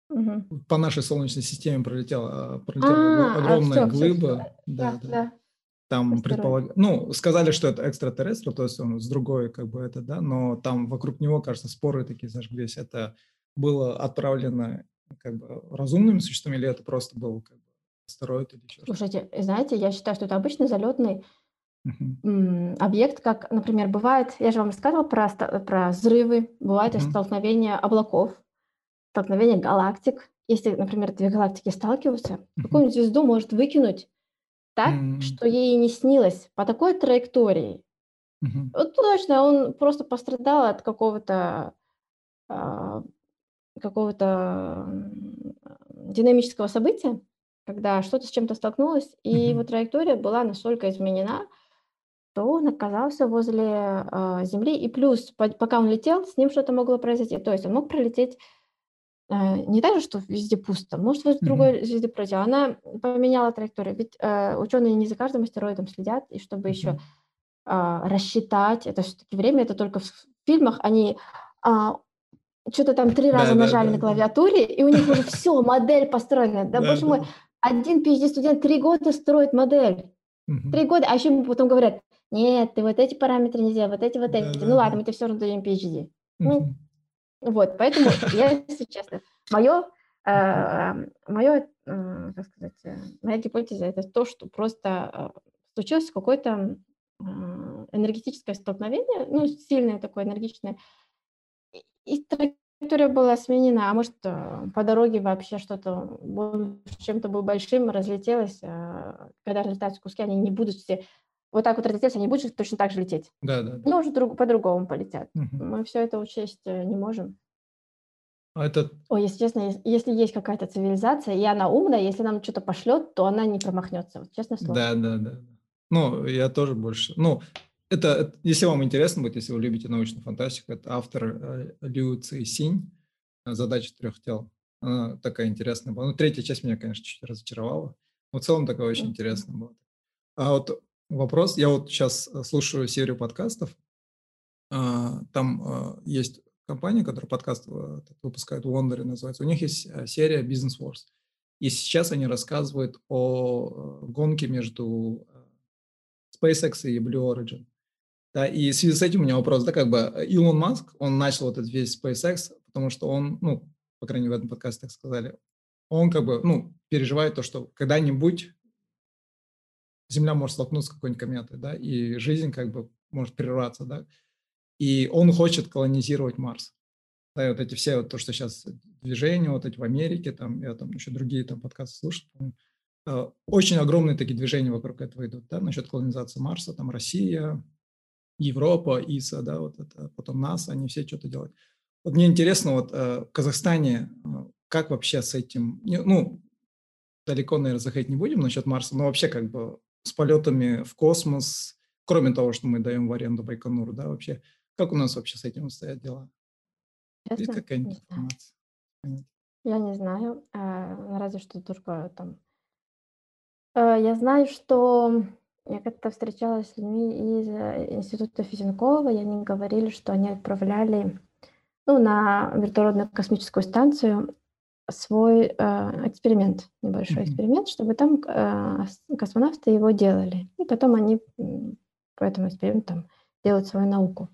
Угу. По нашей Солнечной системе пролетела, пролетела а, огромная а, все, глыба. Все, да, да. да. Там предполаг... Ну, сказали, что это экстратеррестр, то есть он с другой, как бы это, да, но там вокруг него, кажется, споры такие зажглись. Это было отправлено как бы разумными существами или это просто был как бы астероид или еще Слушайте, знаете, я считаю, что это обычный залетный uh-huh. объект, как, например, бывает, я же вам рассказывала про, про взрывы, бывает uh-huh. столкновение облаков, столкновение галактик. Если, например, две галактики сталкиваются, uh-huh. какую-нибудь звезду может выкинуть так, mm. что ей не снилось по такой траектории. Mm-hmm. Вот точно, он просто пострадал от какого-то а, какого-то динамического события, когда что-то с чем-то столкнулось, и mm-hmm. его траектория была настолько изменена, что он оказался возле э, Земли, и плюс, по- пока он летел, с ним что-то могло произойти. То есть он мог пролететь не так же, что везде пусто, может, в другой mm-hmm. звезды пролетела. Она поменяла траекторию, ведь э, ученые не за каждым астероидом следят, и чтобы mm-hmm. еще э, рассчитать, это все-таки время, это только в фильмах, они э, что-то там три раза да, нажали да, на клавиатуре, и у них уже все, модель построена. Да, боже мой, один PhD-студент три года строит модель. Три года, а еще ему потом говорят, нет, ты вот эти параметры не сделал, вот эти, вот эти. Ну ладно, мы тебе все равно даем PhD. Ну, вот, поэтому я, если честно, мое, э, мое, как сказать, э, моя гипотеза это то, что просто э, случилось какое-то энергетическое столкновение, ну, сильное такое, энергичное, и траектория была сменена, а может, э, по дороге вообще что-то, чем-то был большим, разлетелось, когда разлетаются куски, они не будут все вот так вот разлететься, они будут точно так же лететь. Да, да. Ну, уже друг, по-другому полетят. Угу. Мы все это учесть э, не можем. А это... Ой, если честно, если есть какая-то цивилизация, и она умная, если нам что-то пошлет, то она не промахнется. Вот, честно слово. Да, да, да. Ну, я тоже больше. Ну, это, это, если вам интересно будет, если вы любите научную фантастику, это автор э, Лю Ци Синь «Задача трех тел». Она такая интересная была. Ну, третья часть меня, конечно, чуть разочаровала. Но в целом такая очень интересная была. А вот вопрос. Я вот сейчас э, слушаю серию подкастов. А, там а, есть компания, которая подкаст э, выпускает Лондоне, называется. У них есть э, серия Business Wars. И сейчас они рассказывают о гонке между SpaceX и Blue Origin. Да, и в связи с этим у меня вопрос, да, как бы Илон Маск, он начал вот этот весь SpaceX, потому что он, ну, по крайней мере, в этом подкасте так сказали, он как бы, ну, переживает то, что когда-нибудь Земля может столкнуться с какой-нибудь кометой, да, и жизнь как бы может прерваться, да, и он хочет колонизировать Марс. Да, и вот эти все, вот то, что сейчас движения, вот эти в Америке, там, я там еще другие там подкасты слушаю, э, очень огромные такие движения вокруг этого идут, да, насчет колонизации Марса, там Россия, Европа, ИСА, да, вот это, потом НАСА, они все что-то делают. Вот мне интересно, вот э, в Казахстане э, как вообще с этим, ну, далеко, наверное, заходить не будем насчет Марса, но вообще как бы с полетами в космос, кроме того, что мы даем в аренду Байконуру, да, вообще, как у нас вообще с этим стоят дела? Честно? Есть какая-нибудь информация? Я не знаю, а, разве что только там. Э, я знаю, что я как-то встречалась с людьми из э, Института Физенкова, и они говорили, что они отправляли ну, на вертолетную космическую станцию свой э, эксперимент, небольшой mm-hmm. эксперимент, чтобы там э, космонавты его делали. И потом они по этому эксперименту там, делают свою науку.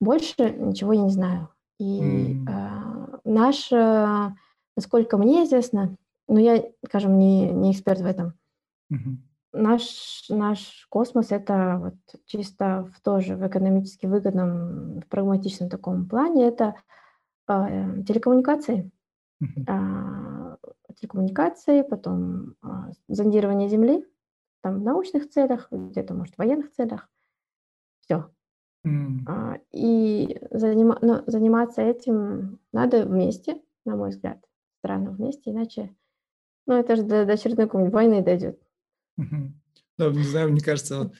Больше ничего я не знаю. И mm-hmm. э, наш, э, насколько мне известно, но я, скажем, не, не эксперт в этом, mm-hmm. наш, наш космос это вот чисто в тоже в экономически выгодном, в прагматичном таком плане, это э, телекоммуникации телекоммуникации, потом а, зондирование Земли, там в научных целях, где-то, может, в военных целях. Все. Mm. А, и занима- но заниматься этим надо вместе, на мой взгляд, странно вместе, иначе, ну, это же до, до очередной какой-нибудь войны дойдет. Mm-hmm. Да, не знаю, мне кажется,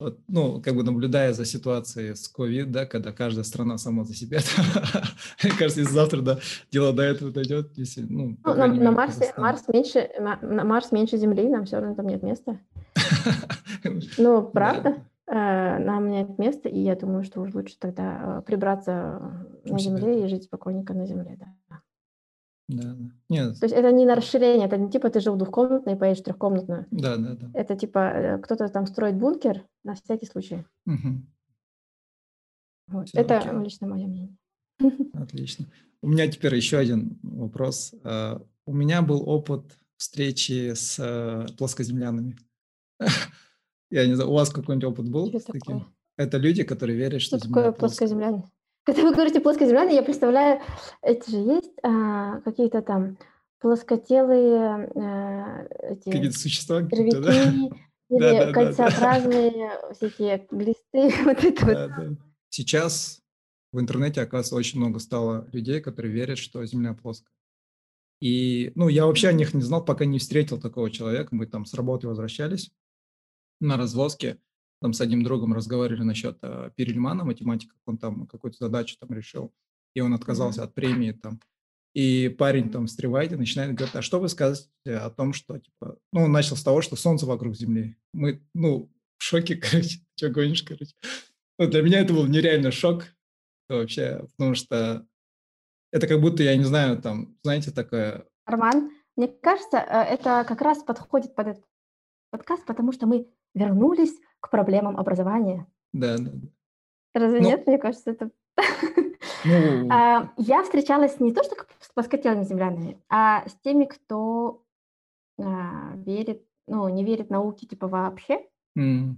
вот ну, как бы наблюдая за ситуацией с COVID, да, когда каждая страна сама за себя, *laughs* мне кажется, если завтра, да, дело до этого дойдет, если, ну, ну на, на Марсе, Марс меньше, на Марс меньше Земли, нам все равно там нет места. *laughs* Ну, правда, э, нам нет места, и я думаю, что уж лучше тогда э, прибраться на Земле и жить спокойненько на Земле, да. Да, да. Нет. То есть это не на расширение, это не типа ты жил двухкомнатной и поедешь трехкомнатную. Да, да, да. Это типа э, кто-то там строит бункер на всякий случай. Угу. Вот. это окей. лично мое мнение. *laughs* Отлично. У меня теперь еще один вопрос. Э, у меня был опыт встречи с э, плоскоземлянами. *laughs* Я не знаю, у вас какой-нибудь опыт был Что с таким? Это люди, которые верят, что, что такое плоскоземляне? Когда вы говорите плоскоземляне, я представляю, это же есть а, какие-то там плоскотелые а, эти какие-то существа, какие *laughs* да? или да, да, кольцеобразные да, да. всякие глисты. *laughs* Вот это да, вот. Да. Сейчас в интернете, оказывается, очень много стало людей, которые верят, что Земля плоская. И, ну, я вообще о них не знал, пока не встретил такого человека. Мы там с работы возвращались на развозке там с одним другом разговаривали насчет э, Перельмана, математика, он там какую-то задачу там решил, и он отказался mm-hmm. от премии там. И парень там встревает и начинает говорить, а что вы скажете о том, что, типа, ну, он начал с того, что Солнце вокруг Земли. Мы, ну, в шоке, *laughs* короче, что гонишь, короче. Ну, для меня это был нереально шок вообще, потому что это как будто, я не знаю, там, знаете, такое... Роман, мне кажется, э, это как раз подходит под этот подкаст, потому что мы вернулись к проблемам образования. Да, да. Разве ну, нет? Мне кажется, это... *laughs* Ну... А, я встречалась не то, что с плоскотелыми землянами, а с теми, кто а, верит, ну, не верит науке, типа, вообще. Mm.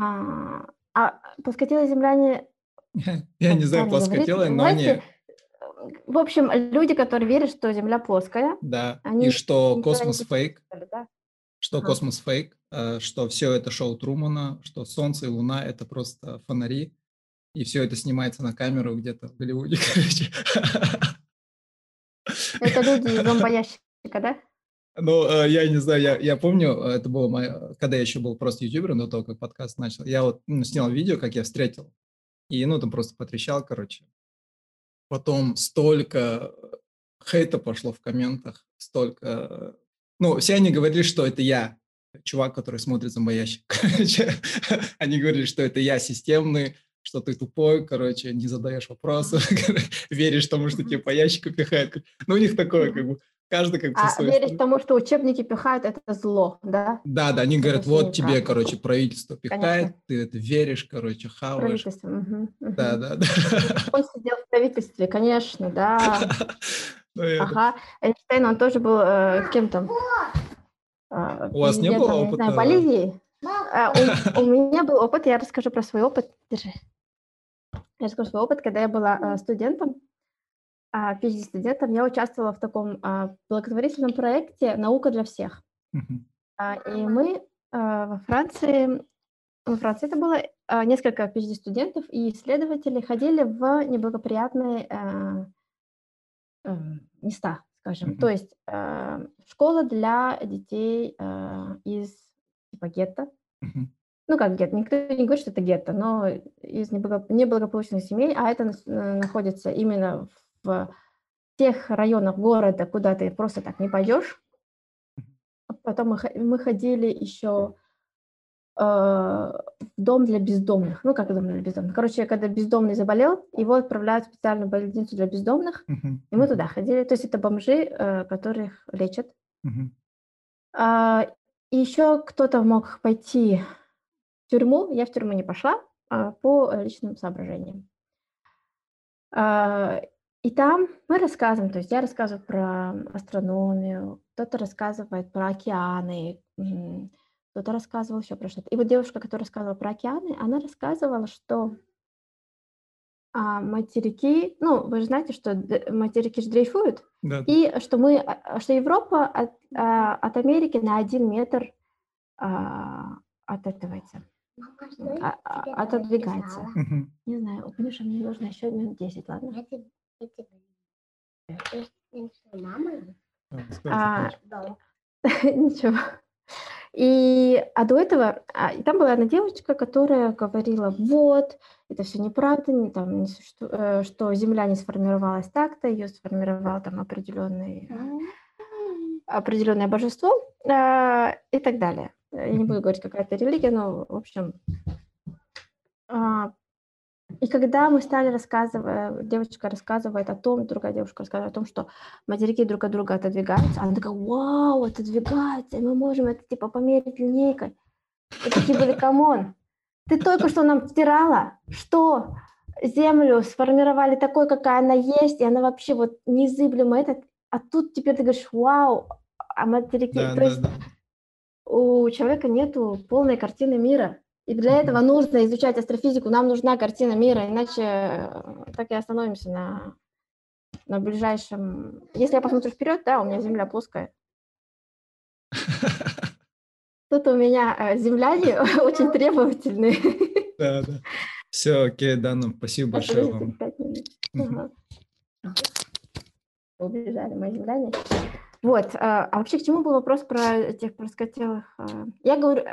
А, а плоскотелые земляне... *laughs* Я не знаю, плоскотелые, но они... В общем, люди, которые верят, что Земля плоская. Да, и что космос фейк. Что космос фейк, что все это шоу Трумана, что Солнце и Луна – это просто фонари, и все это снимается на камеру где-то в Голливуде, *laughs* короче. Это люди из *laughs* зомбоящика, да? Ну, э, я не знаю, я, я помню, э, это было мое, когда я еще был просто ютубером до того, как подкаст начал, я вот ну, снял видео, как я встретил, и, ну, там просто потрещал, короче. Потом столько хейта пошло в комментах, столько... Ну, все они говорили, что это я, чувак, который смотрит зомбоящик. Короче, *laughs* они говорили, что это я системный, что ты тупой, короче, не задаешь вопросы, *laughs* веришь тому, что тебе по ящику пихают. Ну, у них такое, как бы, каждый как бы А верить тому, что учебники пихают, это зло, да? Да, да, они это говорят, вот тебе, правда. короче, правительство пихает, Конечно. ты это веришь, короче, хаваешь. Правительство, угу, угу. Да, да, *laughs* да. Он сидел в правительстве, конечно, да. Ну, ага, Эйнштейн, он тоже был э, кем-то. У вас не было опыта? Не знаю, Болезии. А, у, у меня был опыт, я расскажу про свой опыт. Держи. Я расскажу свой опыт, когда я была а, студентом, а, PhD-студентом, я участвовала в таком а, благотворительном проекте «Наука для всех». И мы во Франции, во Франции это было несколько PhD-студентов и исследователи ходили в неблагоприятные э, места, скажем. Uh-huh. То есть школа для детей из типа гетто. Uh-huh ну как гетто, никто не говорит, что это гетто, но из неблагополучных семей, а это находится именно в тех районах города, куда ты просто так не пойдешь. Потом мы, мы ходили еще э, дом для бездомных. Ну, как дом для бездомных? Короче, когда бездомный заболел, его отправляют в специальную больницу для бездомных, и мы туда ходили. То есть это бомжи, э, которых лечат. А, и еще кто-то мог пойти тюрьму, я в тюрьму не пошла а, по личным соображениям. А, и там мы рассказываем, то есть я рассказываю про астрономию, кто-то рассказывает про океаны, кто-то рассказывал еще про что-то. И вот девушка, которая рассказывала про океаны, она рассказывала, что а, материки, ну, вы же знаете, что материки же дрейфуют, да. и что мы, а, что Европа от, а, от Америки на один метр а, от этого, а, а, отодвигается. Угу. Не знаю, Миша мне нужно еще минут 10, ладно? А, *laughs* ничего. И, а до этого, а, и там была одна девочка, которая говорила, вот, это все неправда, не, там, не суще... Э, что Земля не сформировалась так-то, ее сформировало там определенный, определенное божество э, и так далее. Я не буду говорить, какая то религия, но, в общем... А, и когда мы стали рассказывать, девочка рассказывает о том, другая девушка рассказывает о том, что материки друг от друга отодвигаются, она такая, вау, отодвигаются, и мы можем это типа померить линейкой. И такие были, come on, ты только что нам втирала, что землю сформировали такой, какая она есть, и она вообще вот незыблемая, этот, а тут теперь ты говоришь, вау, а материки, да, то да, есть да у человека нет полной картины мира. И для этого нужно изучать астрофизику, нам нужна картина мира, иначе э, так и остановимся на, на ближайшем... Если я посмотрю вперед, да, у меня Земля плоская. *laughs* Тут у меня э, земляне *laughs* очень требовательные. Да, да. Все, окей, да, ну, спасибо большое вам. Убежали мои земляне. Вот. А, а вообще к чему был вопрос про этих плоскотелых? А? Я говорю,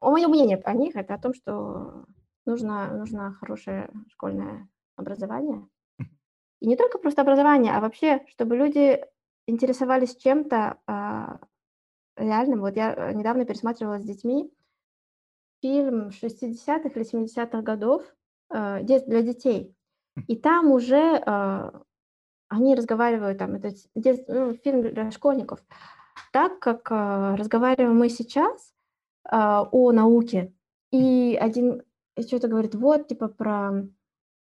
э, о моем мнении о них, это о том, что нужно, нужно хорошее школьное образование. И не только просто образование, а вообще, чтобы люди интересовались чем-то а, реальным. Вот я э, недавно пересматривала с детьми фильм 60-х или 70-х годов э, для детей. И там уже э, они разговаривают, там, это ну, фильм для школьников, так как э, разговариваем мы сейчас э, о науке. И один что-то говорит, вот, типа, про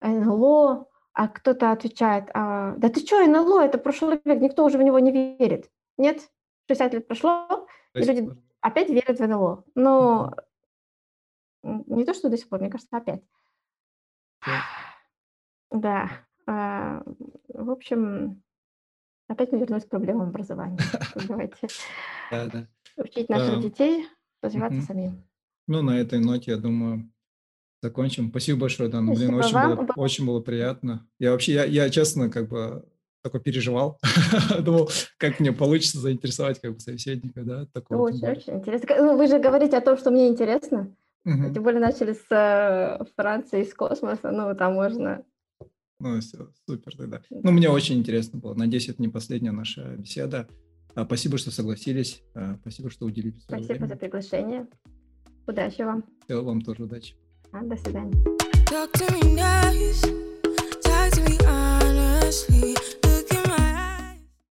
НЛО, а кто-то отвечает, а, да ты что, НЛО, это прошлый век, никто уже в него не верит. Нет, 60 лет прошло, и люди опять верят в НЛО. Но не то, что до сих пор, мне кажется, опять. *sighs* Да. А, в общем, опять мы вернулись к проблемам образования. *laughs* Давайте учить наших детей развиваться самим. Ну, на этой ноте, я думаю, закончим. Спасибо большое, Дана. Блин, очень было, очень было приятно. Я вообще, я, я честно, как бы такой переживал. *laughs* Думал, как мне получится заинтересовать как бы собеседника, да? Такого очень, очень интересно. Ну, вы же говорите о том, что мне интересно. Угу. Тем более начали с э, Франции, с космоса, ну, там можно... Ну, все, супер тогда. Ну, мне очень интересно было. Надеюсь, это не последняя наша беседа. А, спасибо, что согласились. А, спасибо, что уделили Спасибо время. за приглашение. Удачи вам. Всего вам тоже удачи. А, до свидания.